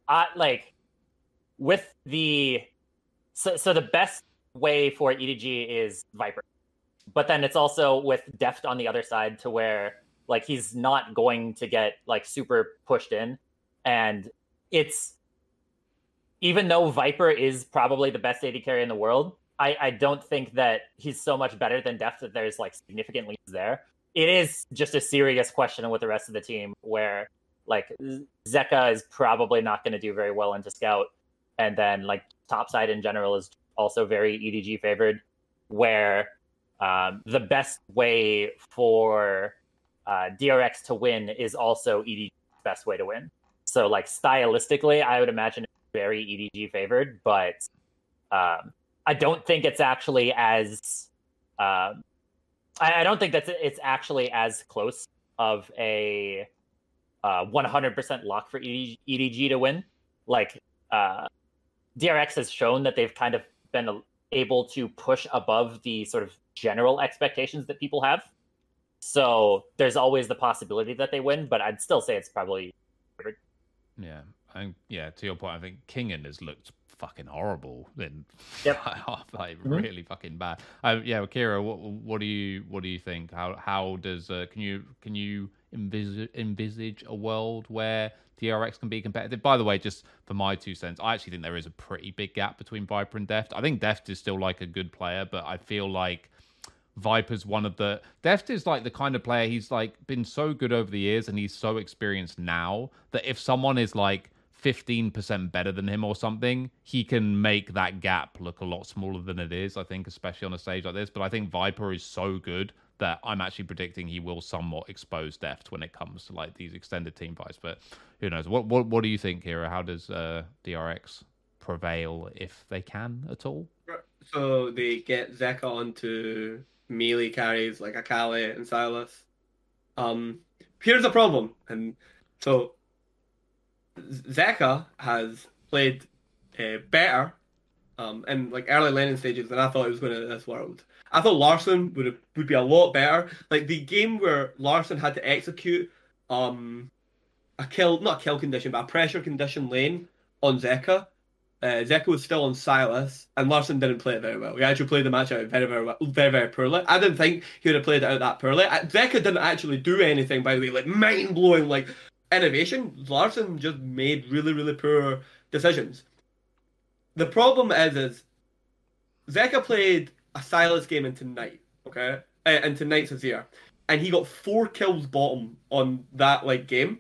Like with the so so the best way for EDG is Viper, but then it's also with Deft on the other side to where like he's not going to get like super pushed in, and it's even though Viper is probably the best AD carry in the world, I, I don't think that he's so much better than Deft that there's like significant leads there. It is just a serious question with the rest of the team where like Zeka is probably not going to do very well into Scout, and then like topside in general is also very EDG favored, where um, the best way for uh, DRX to win is also EDG's best way to win. So like stylistically, I would imagine it's very EDG favored, but um, I don't think it's actually as um, I, I don't think that's it's actually as close of a uh, 100% lock for EDG, EDG to win. Like uh, DRX has shown that they've kind of been able to push above the sort of general expectations that people have. So there's always the possibility that they win, but I'd still say it's probably
Yeah, and yeah, to your point, I think Kingen has looked fucking horrible in
Yep.
half, like
Mhm.
really fucking bad. Um, yeah, well, Kira, what what do you what do you think? How how does uh, can you can you envisage a world where DRX can be competitive? By the way, just for my two cents, I actually think there is a pretty big gap between Viper and Deft. I think Deft is still like a good player, but I feel like Viper's one of the Deft is like the kind of player he's like been so good over the years and he's so experienced now that if someone is like 15% better than him or something, he can make that gap look a lot smaller than it is, I think, especially on a stage like this. But I think Viper is so good that I'm actually predicting he will somewhat expose Deft when it comes to like these extended team fights. But who knows? What what what do you think, Kira? How does uh, DRX prevail if they can at all?
So they get Zeka onto melee carries like Akali and Sylas. Um, here's the problem, and so Zeka has played uh, better um, in like early landing stages than I thought he was going to this world. I thought Larssen would would be a lot better. Like the game where Larssen had to execute um, a kill, not a kill condition, but a pressure condition lane on Zeka. Uh, Zeka was still on Sylas, and Larssen didn't play it very well. He actually played the match out very, very, well, very, very poorly. I didn't think he would have played it out that poorly. Zeka didn't actually do anything, by the way, like mind blowing, like innovation. Larssen just made really, really poor decisions. The problem is, is Zeka played a Sylas game into Knight, okay, uh, into Knights Azir, and he got four kills bottom on that like game.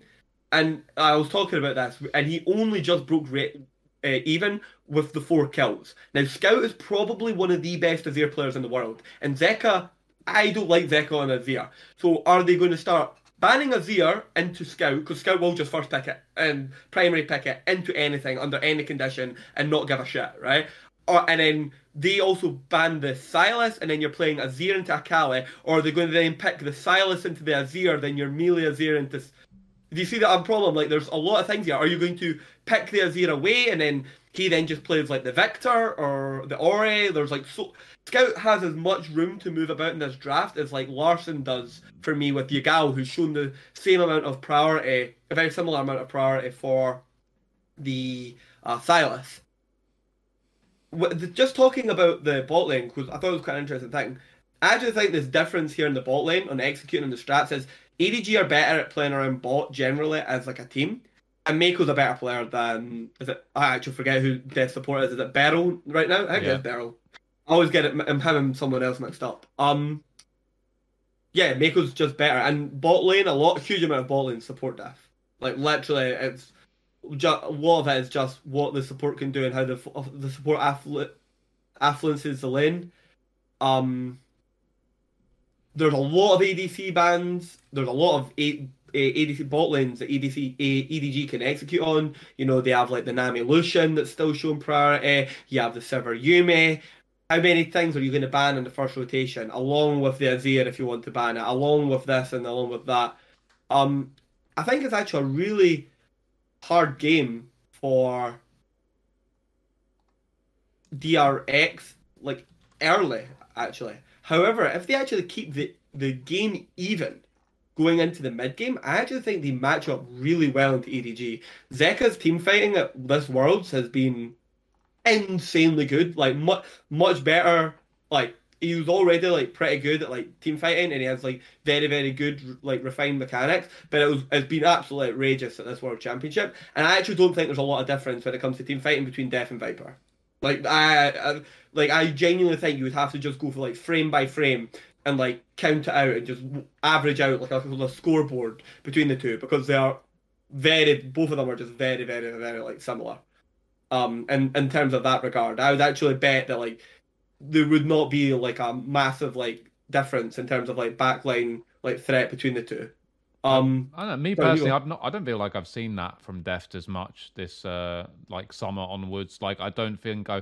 And I was talking about this, and he only just broke rate uh, even with the four kills. Now, Scout is probably one of the best Azir players in the world, and Zeka, I don't like Zeka on Azir. So, are they going to start banning Azir into Scout because Scout will just first pick it and primary pick it into anything under any condition and not give a shit, right? Or, and then they also ban the Sylas, and then you're playing Azir into Akali, or they're going to then pick the Sylas into the Azir, then you're melee Azir into do you see that problem? Like, there's a lot of things here. Are you going to pick the Azir away and then he then just plays like the Viktor or the Ori? There's like so Scout has as much room to move about in this draft as like Larssen does for me with Yagao, who's shown the same amount of priority, a very similar amount of priority for the uh, Sylas. Just talking about the bot lane, because I thought it was quite an interesting thing. I actually think this difference here in the bot lane on executing the strats is EDG are better at playing around bot generally as like a team. And Meiko's a better player than is it I actually forget who their support is. Is it Beryl right now? I think yeah. it's Beryl. I always get it I'm having someone else mixed up. Um yeah, Meiko's just better. And bot lane, a lot huge amount of bot lane support death. Like literally it's just, a lot of it is just what the support can do and how the the support afflu- affluences the lane. Um there's a lot of ADC bans. There's a lot of a- ADC bot lanes that ADC a- EDG can execute on. You know, they have like the Nami Lucian that's still showing priority. You have the Sivir Yuumi. How many things are you going to ban in the first rotation, along with the Azir if you want to ban it, along with this and along with that? Um, I think it's actually a really hard game for DRX, like early actually. However, if they actually keep the, the game even going into the mid game, I actually think they match up really well into EDG. Zeka's team fighting at this Worlds has been insanely good, like much much better. Like he was already like pretty good at like team fighting, and he has like very very good like refined mechanics. But it was it's been absolutely outrageous at this World Championship, and I actually don't think there's a lot of difference when it comes to team fighting between Deft and Viper. Like I, I like I genuinely think you would have to just go for like frame by frame and like count it out and just average out like a, a scoreboard between the two because they are very both of them are just very very very like similar. Um, and in terms of that regard, I would actually bet that like there would not be like a massive like difference in terms of like backline like threat between the two. Um,
I don't know. Me personally, I've not. I don't feel like I've seen that from Deft as much this uh like summer onwards. Like I don't think I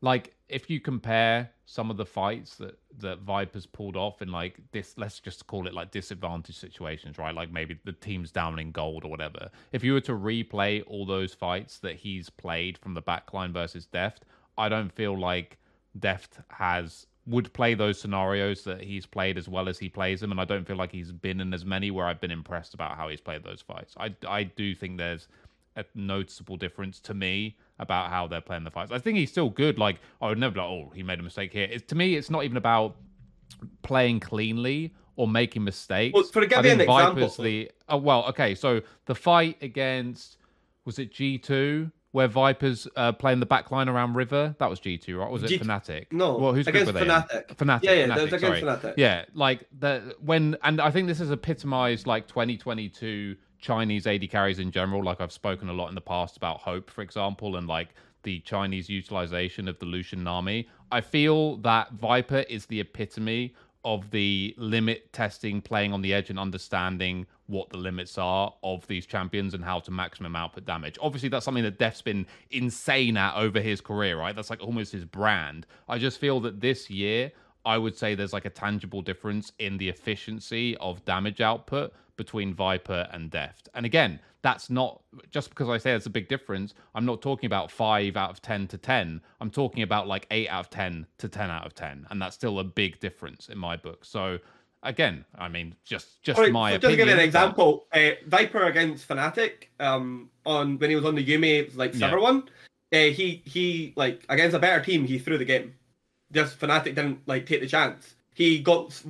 like if you compare some of the fights that that Viper's pulled off in like this, let's just call it like disadvantage situations, right? Like maybe the team's down in gold or whatever. If you were to replay all those fights that he's played from the backline versus Deft, I don't feel like Deft has would play those scenarios that he's played as well as he plays them, and I don't feel like he's been in as many where I've been impressed about how he's played those fights. I I do think there's a noticeable difference to me about how they're playing the fights. I think he's still good. Like I would never be like, oh, he made a mistake here. It's, to me, it's not even about playing cleanly or making mistakes.
Well, for give me an Viper's example.
The oh well, okay. So the fight against was it G two where Vipers uh, playing the back line around River. That was G two, right? Was it G- Fnatic?
No,
well, who's
against Fnatic.
Fnatic.
Yeah, yeah,
Fnatic,
against sorry. Fnatic.
Yeah, like the when and I think this is epitomized like 2022 Chinese AD carries in general. Like I've spoken a lot in the past about Hope, for example, and like the Chinese utilization of the Lucian Nami. I feel that Viper is the epitome of the limit testing, playing on the edge, and understanding what the limits are of these champions and how to maximum output damage. Obviously, that's something that Deft's been insane at over his career, right? That's like almost his brand. I just feel that this year, I would say there's like a tangible difference in the efficiency of damage output between Viper and Deft. And again, that's not just because I say it's a big difference. I'm not talking about five out of 10 to 10. I'm talking about like eight out of 10 to 10 out of 10. And that's still a big difference in my book. So, again, I mean, just just right, my
so
opinion.
Just to give you an example, uh, Viper against Fnatic, um, on when he was on the Yuumi like Sivir yeah. one, uh, he he like against a better team, he threw the game. Just Fnatic didn't like take the chance. He got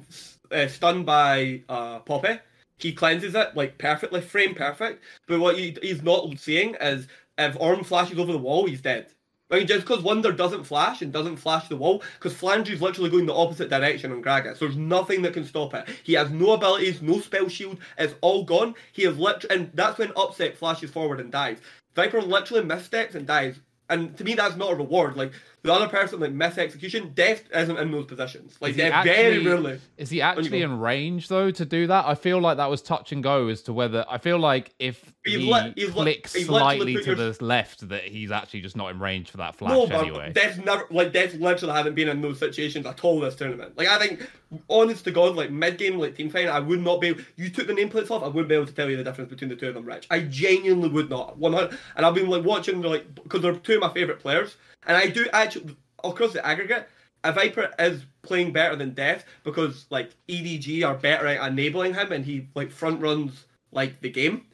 uh, stunned by uh, Poppy he cleanses it like perfectly, frame perfect. But what he, he's not seeing is if Ornn flashes over the wall, he's dead. I mean, just because Wunder doesn't flash and doesn't flash the wall, because Flandre's literally going the opposite direction on Gragas. So there's nothing that can stop it. He has no abilities, no spell shield. It's all gone. He has literally, and that's when Upset flashes forward and dies. Viper literally missteps and dies and to me that's not a reward. Like the other person, like miss execution, Deft isn't in those positions. Like
they're
Deft very
actually-
rarely.
Is he actually in range though to do that? I feel like that was touch and go as to whether I feel like if
He's
he
li- li-
clicks
he's
slightly to
your-
the left, that he's actually just not in range for that flash
No, but
anyway.
Deft never like Deft literally hasn't been in those situations at all this tournament. Like I think, honest to God, like mid game, like team fight, I would not be. Able, you took the nameplates off, I wouldn't be able to tell you the difference between the two of them, Rich. I genuinely would not. One hundred, and I've been like watching like because they're two of my favorite players, and I do actually across the aggregate. A Viper is playing better than Deft because like EDG are better at enabling him, and he like front runs like the game.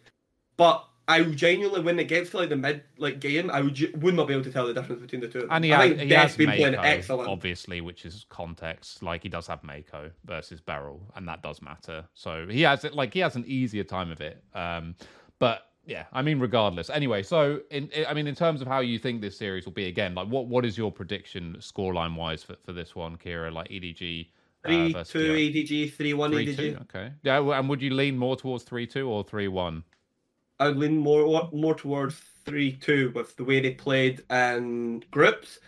But I genuinely, when it gets to like the mid like game, I would would not be able to tell the difference between the two.
And he,
I
has,
think
he has
been playing excellent.
obviously, which is context. Like he does have Meiko versus Beryl, and that does matter. So he has it like he has an easier time of it. Um, but yeah, I mean, regardless. Anyway, so in I mean, in terms of how you think this series will be again, like what what is your prediction scoreline wise for, for this one, Kira? Like EDG. uh,
Three two? EDG, three one
Three
EDG.
two, okay. Yeah, and would you lean more towards three two or three one?
I would lean more more towards three two with the way they played in groups.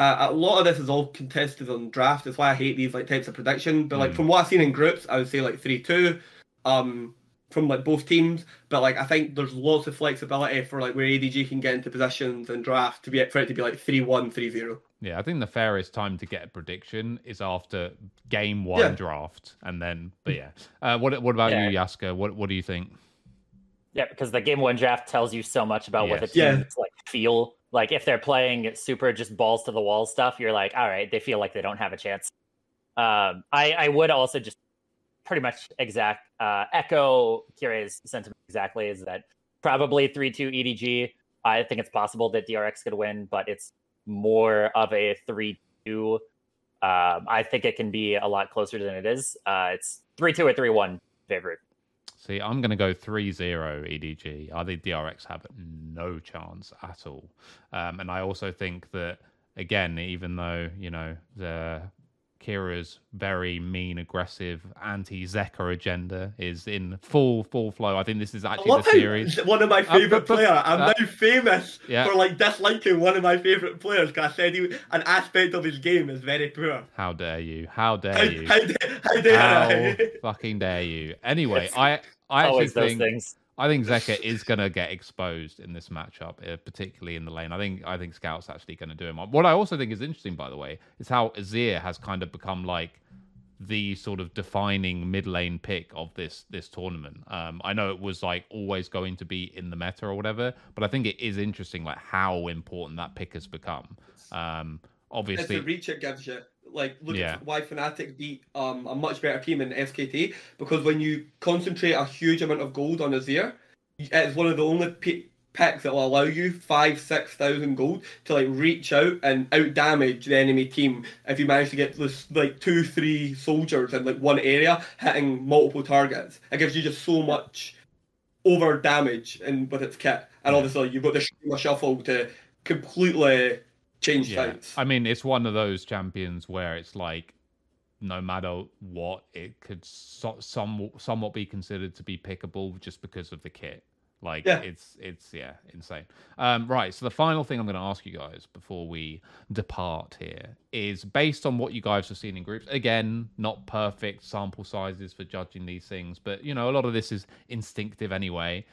Uh, a lot of this is all contested on draft. That's why I hate these like types of prediction. But like
Mm.
from what I've seen in groups, I would say like three two. Um, from like both teams, but like I think there's lots of flexibility for like where EDG can get into positions and draft to be for it to be like three one, three zero.
Yeah, I think the fairest time to get a prediction is after game one
Yeah.
draft, and then. But yeah, uh, what what about
Yeah.
you, Yasukeh? What what do you think?
Yeah, because the game one draft tells you so much about what the
Yes.
Yeah.
teams like feel. Like if they're playing super just balls to the wall stuff, you're like, all right, they feel like they don't have a chance. Um, I I would also just pretty much exact uh, echo Kira's sentiment exactly is that probably three two EDG. I think it's possible that DRX could win, but it's more of a three two. Um, I think it can be a lot closer than it is. Uh, it's three two or three one favorite.
See, I'm going to go 3 0 EDG. I think DRX have no chance at all. Um, and I also think that, again, even though, you know, the Kira's very mean, aggressive, anti Zeka agenda is in full, full flow, I think this is actually
love
the series.
one of my
Uh,
favorite
but- but-
player. I'm
uh,
now famous
yeah.
for like disliking one of my favorite players because I said he, an aspect of his game is very poor.
How dare you? How
How,
dare you?
how, dare- how dare
How
I?
fucking dare you? Anyway,
It's
I I actually
Always those
think
things.
I think Zeka is going to get exposed in this matchup, uh, particularly in the lane. I think I think Scout's actually going to do him. What I also think is interesting, by the way, is how Azir has kind of become like the sort of defining mid lane pick of this this tournament. Um, I know it was like always going to be in the meta or whatever, but I think it is interesting like how important that pick has become. Um,
It's
obviously,
reach gives you. Like, look
Yeah.
at why Fnatic beat um, a much better team in SKT because when you concentrate a huge amount of gold on Azir, it's one of the only p- picks that will allow you five, six thousand gold to like reach out and out damage the enemy team if you manage to get this like two, three soldiers in like one area hitting multiple targets. It gives you just so much over damage and with its kit, and obviously you've got the shuffle to completely change
yeah.
fights.
I mean, it's one of those champions where it's like, no matter what, it could so- some somewhat be considered to be pickable just because of the kit. Like
Yeah.
it's it's yeah insane. Um, right. So the final thing I'm going to ask you guys before we depart here is based on what you guys have seen in groups. Again, not perfect sample sizes for judging these things, but you know a lot of this is instinctive anyway.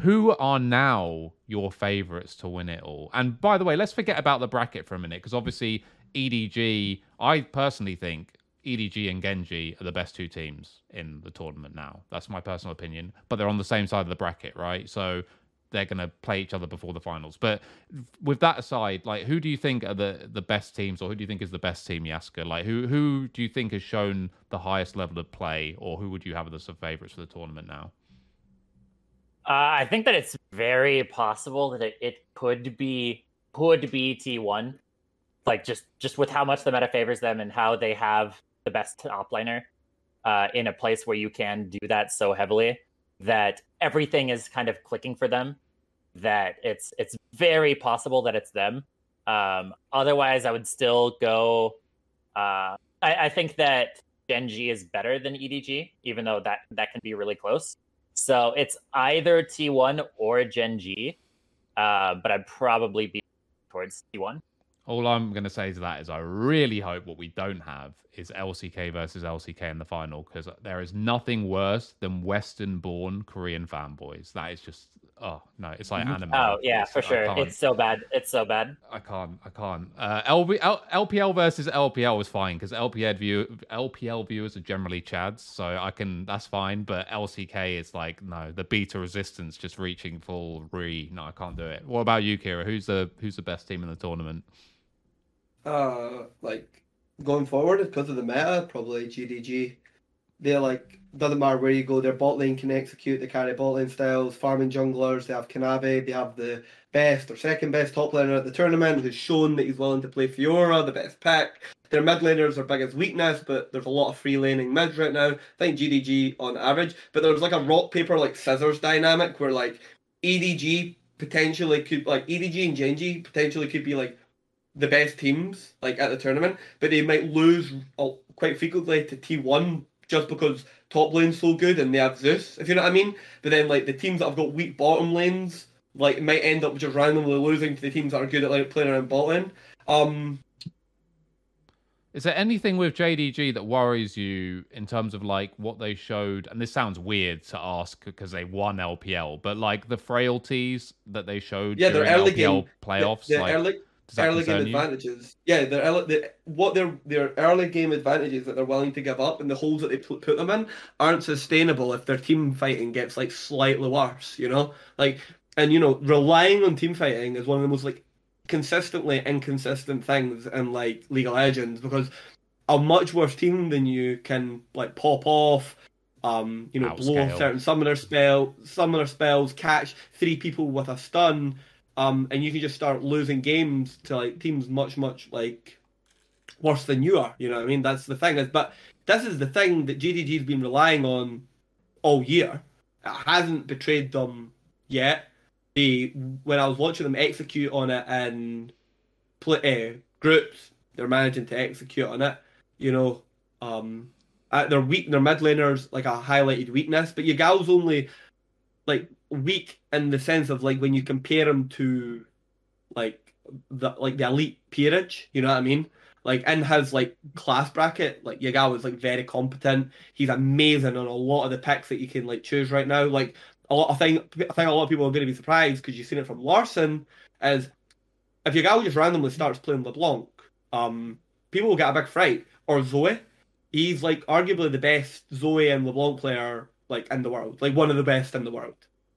Who are now your favorites to win it all? And by the way, let's forget about the bracket for a minute because obviously EDG, I personally think EDG and Gen G are the best two teams in the tournament now. That's my personal opinion, but they're on the same side of the bracket, right? So they're going to play each other before the finals. But with that aside, like who do you think are the the best teams or who do you think is the best team, Yasukeh? Like who who do you think has shown the highest level of play or who would you have as the favorites for the tournament now?
Uh, I think that it's very possible that it, it could be could be T1, like just just with how much the meta favors them and how they have the best top laner uh, in a place where you can do that so heavily that everything is kind of clicking for them. That it's it's very possible that it's them. Um, otherwise, I would still go. Uh, I, I think that Gen G is better than EDG, even though that that can be really close. So it's either T1 or Gen G, uh, but I'd probably be towards T1.
All I'm going to say to that is I really hope what we don't have is LCK versus LCK in the final because there is nothing worse than Western born Korean fanboys. That is just, oh, no, it's like anime.
Oh, yeah,
It's-
for
I
sure. It's so bad. It's so bad.
I can't. I can't. Uh, LB, L, LPL versus LPL was fine because LPL view LPL viewers are generally chads, so I can. That's fine. But LCK is like no, the beta resistance just reaching full re. No, I can't do it. What about you, Kira? Who's the who's the best team in the tournament?
Uh, like going forward because of the meta, probably JDG. They're like doesn't matter where you go, their bot lane can execute. They carry bot lane styles, farming junglers. They have Kanavi. They have the best or second best top laner at the tournament, who's shown that he's willing to play Fiora, the best pick. Their mid laners are biggest weakness, but there's a lot of free laning mids right now. I think JDG on average, but there's like a rock paper like scissors dynamic where like EDG potentially could like EDG and Gen G potentially could be like the best teams like at the tournament, but they might lose uh, quite frequently to T1 just because top lane's so good and they have Zeus, if you know what I mean. But then like the teams that have got weak bottom lanes, like might end up just randomly losing to the teams that are good at like playing around bot lane. Um,
Is there anything with JDG that worries you in terms of like what they showed? And this sounds weird to ask because they won LPL, but like the frailties that they showed
Yeah, their
during
early
LPL
game-
playoffs,
the, the
like
early
does
early game
concern you?
advantages. Yeah, their early, the, what their their early game advantages that they're willing to give up and the holes that they put, put them in aren't sustainable if their team fighting gets like slightly worse. You know, like and you know relying on team fighting is one of the most like consistently inconsistent things in like League of Legends because a much worse team than you can like pop off. Um, you know, blow off certain summoner spell, summoner spells, catch three people with a stun, um, and you can just start losing games to like teams much, much like worse than you are. You know what I mean? That's the thing. Is, but this is the thing that JDG's been relying on all year. It hasn't betrayed them yet. They, when I was watching them execute on it in play, uh, groups, they're managing to execute on it. You know, um, uh, they're weak. Their mid laners like a highlighted weakness, but Yagao's only like weak in the sense of like when you compare him to like the like the elite peerage. You know what I mean? Like in his like class bracket, like Yagao was like very competent. He's amazing on a lot of the picks that you can like choose right now. Like a lot, I think I think a lot of people are going to be surprised because you've seen it from Larssen. Is if Yagao just randomly starts playing LeBlanc, um, people will get a big fright. Or Zoe, he's like arguably the best Zoe and LeBlanc player like in the world, like one of the best in the world.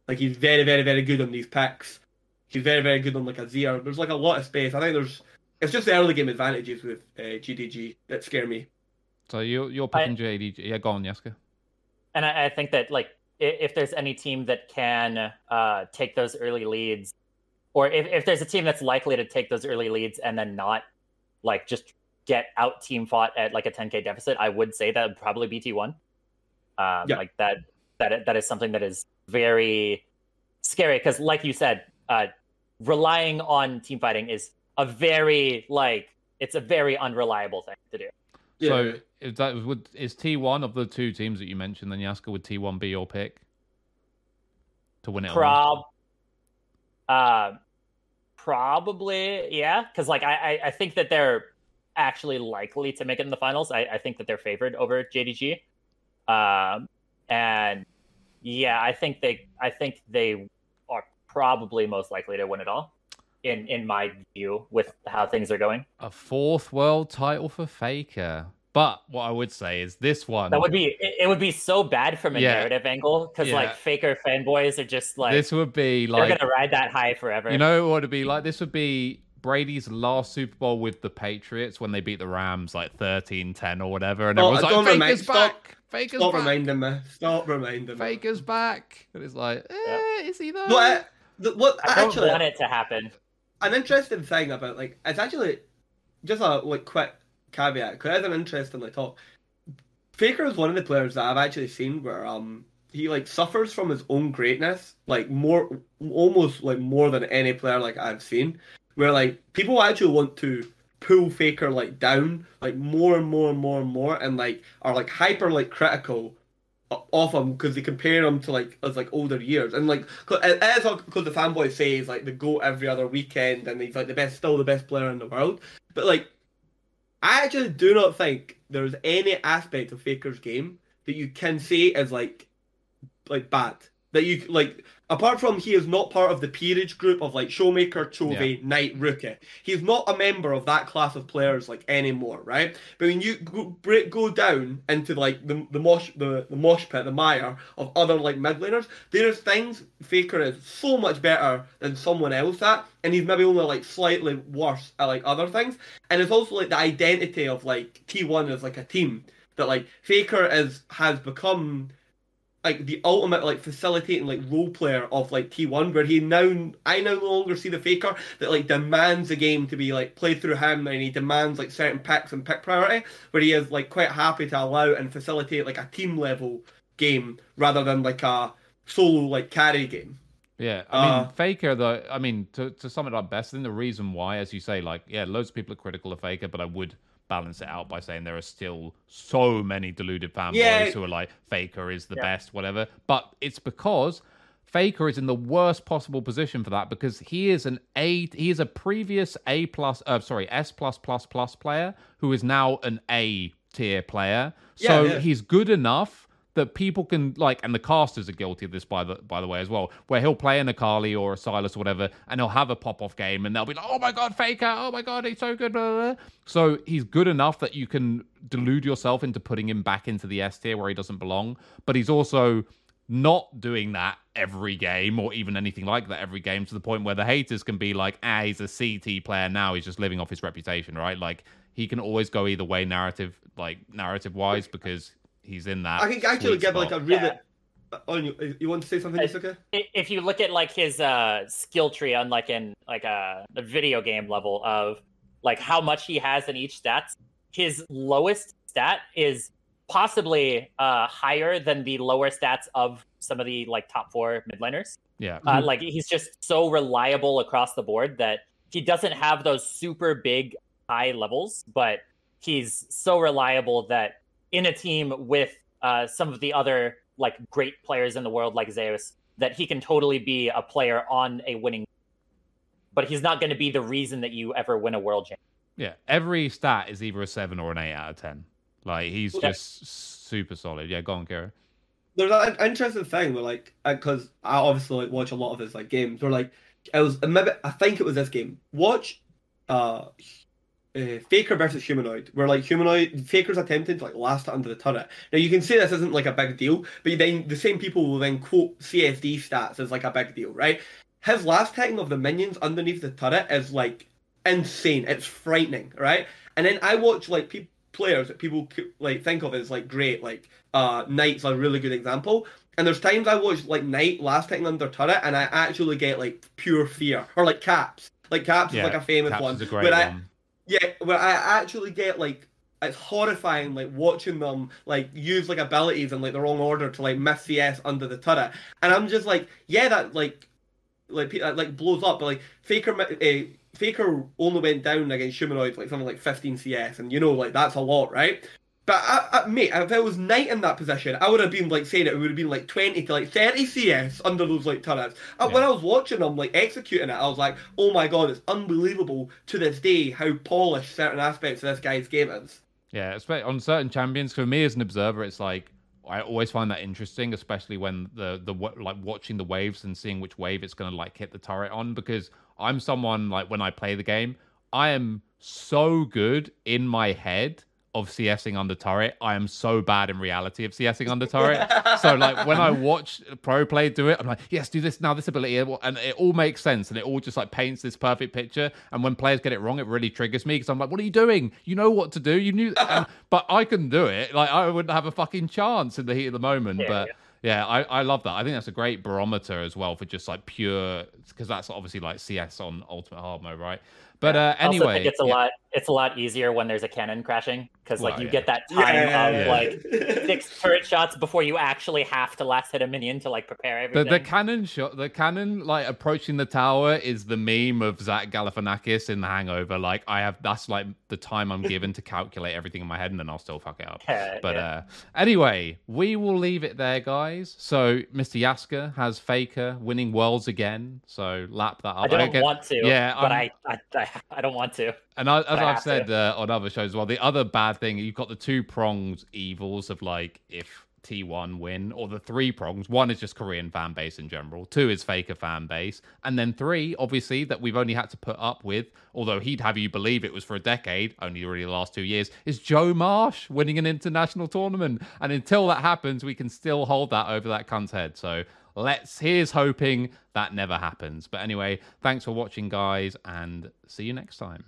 Like he's very, very, very good on these picks. He's very, very good on like a Zia. There's like a lot of space. I think there's it's just the early game advantages with uh, JDG that scare me.
So you're you're
I-
picking JDG? Yeah, go on, Yasukeh.
And I, I think that like if there's any team that can uh, take those early leads, or if, if there's a team that's likely to take those early leads and then not like just get out team fought at like a 10k deficit, I would say that would probably be T1. Um,
Yeah.
Like that that that is something that is very scary because, like you said, uh, relying on team fighting is a very like it's a very unreliable thing to do.
So is that would is T one of the two teams that you mentioned? Then Yasukeh would T one be your pick to win it? all?
Prob, uh, probably, yeah. Because like I, I, I think that they're actually likely to make it in the finals. I, I think that they're favored over JDG, um, and yeah, I think they, I think they are probably most likely to win it all. In in my view, with how things are going,
A fourth world title for Faker. But what I would say is this one.
that would be it, it would be so bad from a
Yeah.
narrative angle because
Yeah.
like faker fanboys are just like
this would be like they're
gonna ride that high forever.
you know what it'd be like. This would be Brady's last Super Bowl with the Patriots when they beat the Rams like 13-10 or whatever, and
Oh,
everyone's
don't
like,
remind-
"Faker's
stop-
back, Faker's
Stop
back,
reminding me. Stop reminding me.
Faker's back," and it's like, eh, is he though?
No, I, the, what
I don't
actually
want it to happen.
an interesting thing about like it's actually just a like quick caveat because it's an interesting like talk. Faker is one of the players that I've actually seen where um he like suffers from his own greatness like more almost like more than any player like I've seen where like people actually want to pull Faker like down like more and more and more and more and like are like hyper like critical off him because they compare him to like as like older years. And like as because the fanboy says like the go every other weekend and he's like the best still the best player in the world. But like I actually do not think there's any aspect of Faker's game that you can say is like like bad. That you like apart from he is not part of the peerage group of like showmaker Chovy yeah. knight rookie he's not a member of that class of players like anymore right? But when you go, break, go down into like the the mosh the, the mosh pit the mire of other like mid laners there's things faker is so much better than someone else at and he's maybe only like slightly worse at like other things. And it's also like the identity of like t1 as like a team that like faker is has become like the ultimate like facilitating like role player of like T1 where he now I now no longer see the faker that like demands the game to be like played through him and he demands like certain picks and pick priority where he is like quite happy to allow and facilitate like a team level game rather than like a solo like carry game.
Yeah, I mean, uh, Faker, though, I mean, to, to sum it up best, I think the reason why, as you say, like, yeah, loads of people are critical of Faker, but I would balance it out by saying there are still so many deluded fanboys yeah. who are like Faker is the yeah. best, whatever. But it's because Faker is in the worst possible position for that because he is an A. He is a previous A plus, uh, sorry, S plus plus plus player who is now an A tier player. So yeah, he's good enough that people can like, and the casters are guilty of this by the by the way as well, where he'll play an Akali or a Sylas or whatever, and he'll have a pop off game, and they'll be like, "Oh my god, Faker! Oh my god, he's so good!" Blah, blah, blah. So he's good enough that you can delude yourself into putting him back into the S tier where he doesn't belong, but he's also not doing that every game or even anything like that every game to the point where the haters can be like, ah, he's a CT player now. He's just living off his reputation, right? Like he can always go either way, narrative like narrative wise, because he's in that.
I can actually give like a really. Yeah. Oh, you, you want to say something, Jessica?
If you look at like his uh, skill tree on like in like a, a video game level of like how much he has in each stats, his lowest stat is possibly uh, higher than the lower stats of some of the like top four mid laners.
Yeah,
uh, like he's just so reliable across the board that he doesn't have those super big high levels, but he's so reliable that in a team with uh, some of the other like great players in the world, like Zeus, that he can totally be a player on a winning. But he's not going to be the reason that you ever win a world championship.
Yeah, every stat is either a seven or an eight out of ten. Like he's just super solid. Yeah, go on, Kira.
There's an interesting thing where like because I obviously like watch a lot of his like games. Where like it was maybe I think it was this game. Watch uh uh, Faker versus Humanoid, where like Humanoid Faker's attempted to like last it under the turret. Now you can say this isn't like a big deal, but then the same people will then quote CSD stats as like a big deal, right? His last hitting of the minions underneath the turret is like insane. It's frightening, right? And then I watch like pe- players that people like think of as like great, like uh Knight's a really good example. And there's times I watch like Knight last hitting under turret, and I actually get like pure fear, or like Caps. Like Caps yeah, is like a famous Caps one. Is a great one. I, yeah, where I actually get like it's horrifying like watching them like use like abilities in like the wrong order to like miss CS under the turret, and I'm just like, yeah, that like like like blows up, but like Faker uh, Faker only went down against humanoids like something like 15 CS, and you know like that's a lot, right? But I, I, mate, if it was Knight in that position, I would have been like saying it, it would have been like 20 to like 30 CS under those like turrets. Yeah. When I was watching them like executing it, I was like, oh my god, it's unbelievable to this day how polished certain aspects of this guy's game is.
Yeah, especially on certain champions. For me as an observer, it's like I always find that interesting, especially when the the like watching the waves and seeing which wave it's going to like hit the turret on. Because I'm someone like when I play the game, I am so good in my head of CSing under turret. I am so bad in reality of CSing under turret. so like when I watch pro play do it, I'm like, yes, do this now, this ability, and it all makes sense, and it all just like paints this perfect picture. And when players get it wrong, it really triggers me because I'm like, what are you doing? You know what to do. You knew, and, but I couldn't do it. Like I wouldn't have a fucking chance in the heat of the moment. Yeah, but. Yeah Yeah, I, I love that. I think that's a great barometer as well for just like pure because that's obviously like CS on Ultimate Hard Mode, right? But uh, anyway,
it's a
yeah.
lot. It's a lot easier when there's a cannon crashing because like
Well,
you
yeah.
get that time
Yeah,
of
yeah.
like six turret shots before you actually have to last hit a minion to like prepare
The,
everything.
the cannon shot, the cannon like approaching the tower is the meme of Zach Galifianakis in The Hangover. Like I have, that's like the time I'm given to calculate everything in my head, and then I'll still fuck it up.
Yeah,
But
yeah.
uh, anyway, we will leave it there, guys. So Mr. Yasukeh has Faker winning worlds again. So lap that up.
I don't
get-
want to.
yeah,
but
I'm-
I, I, I I don't want to.
And I, as I've said uh, on other shows as well, the other bad thing you've got the two prongs evils of like if T1 win, or the three prongs. One is just Korean fan base in general. Two is Faker fan base, and then three, obviously, that we've only had to put up with. Although he'd have you believe it was for a decade, only really the last two years, is Joe Marsh winning an international tournament. And until that happens, we can still hold that over that cunt's head. So let's here's hoping that never happens. But anyway, thanks for watching, guys, and see you next time.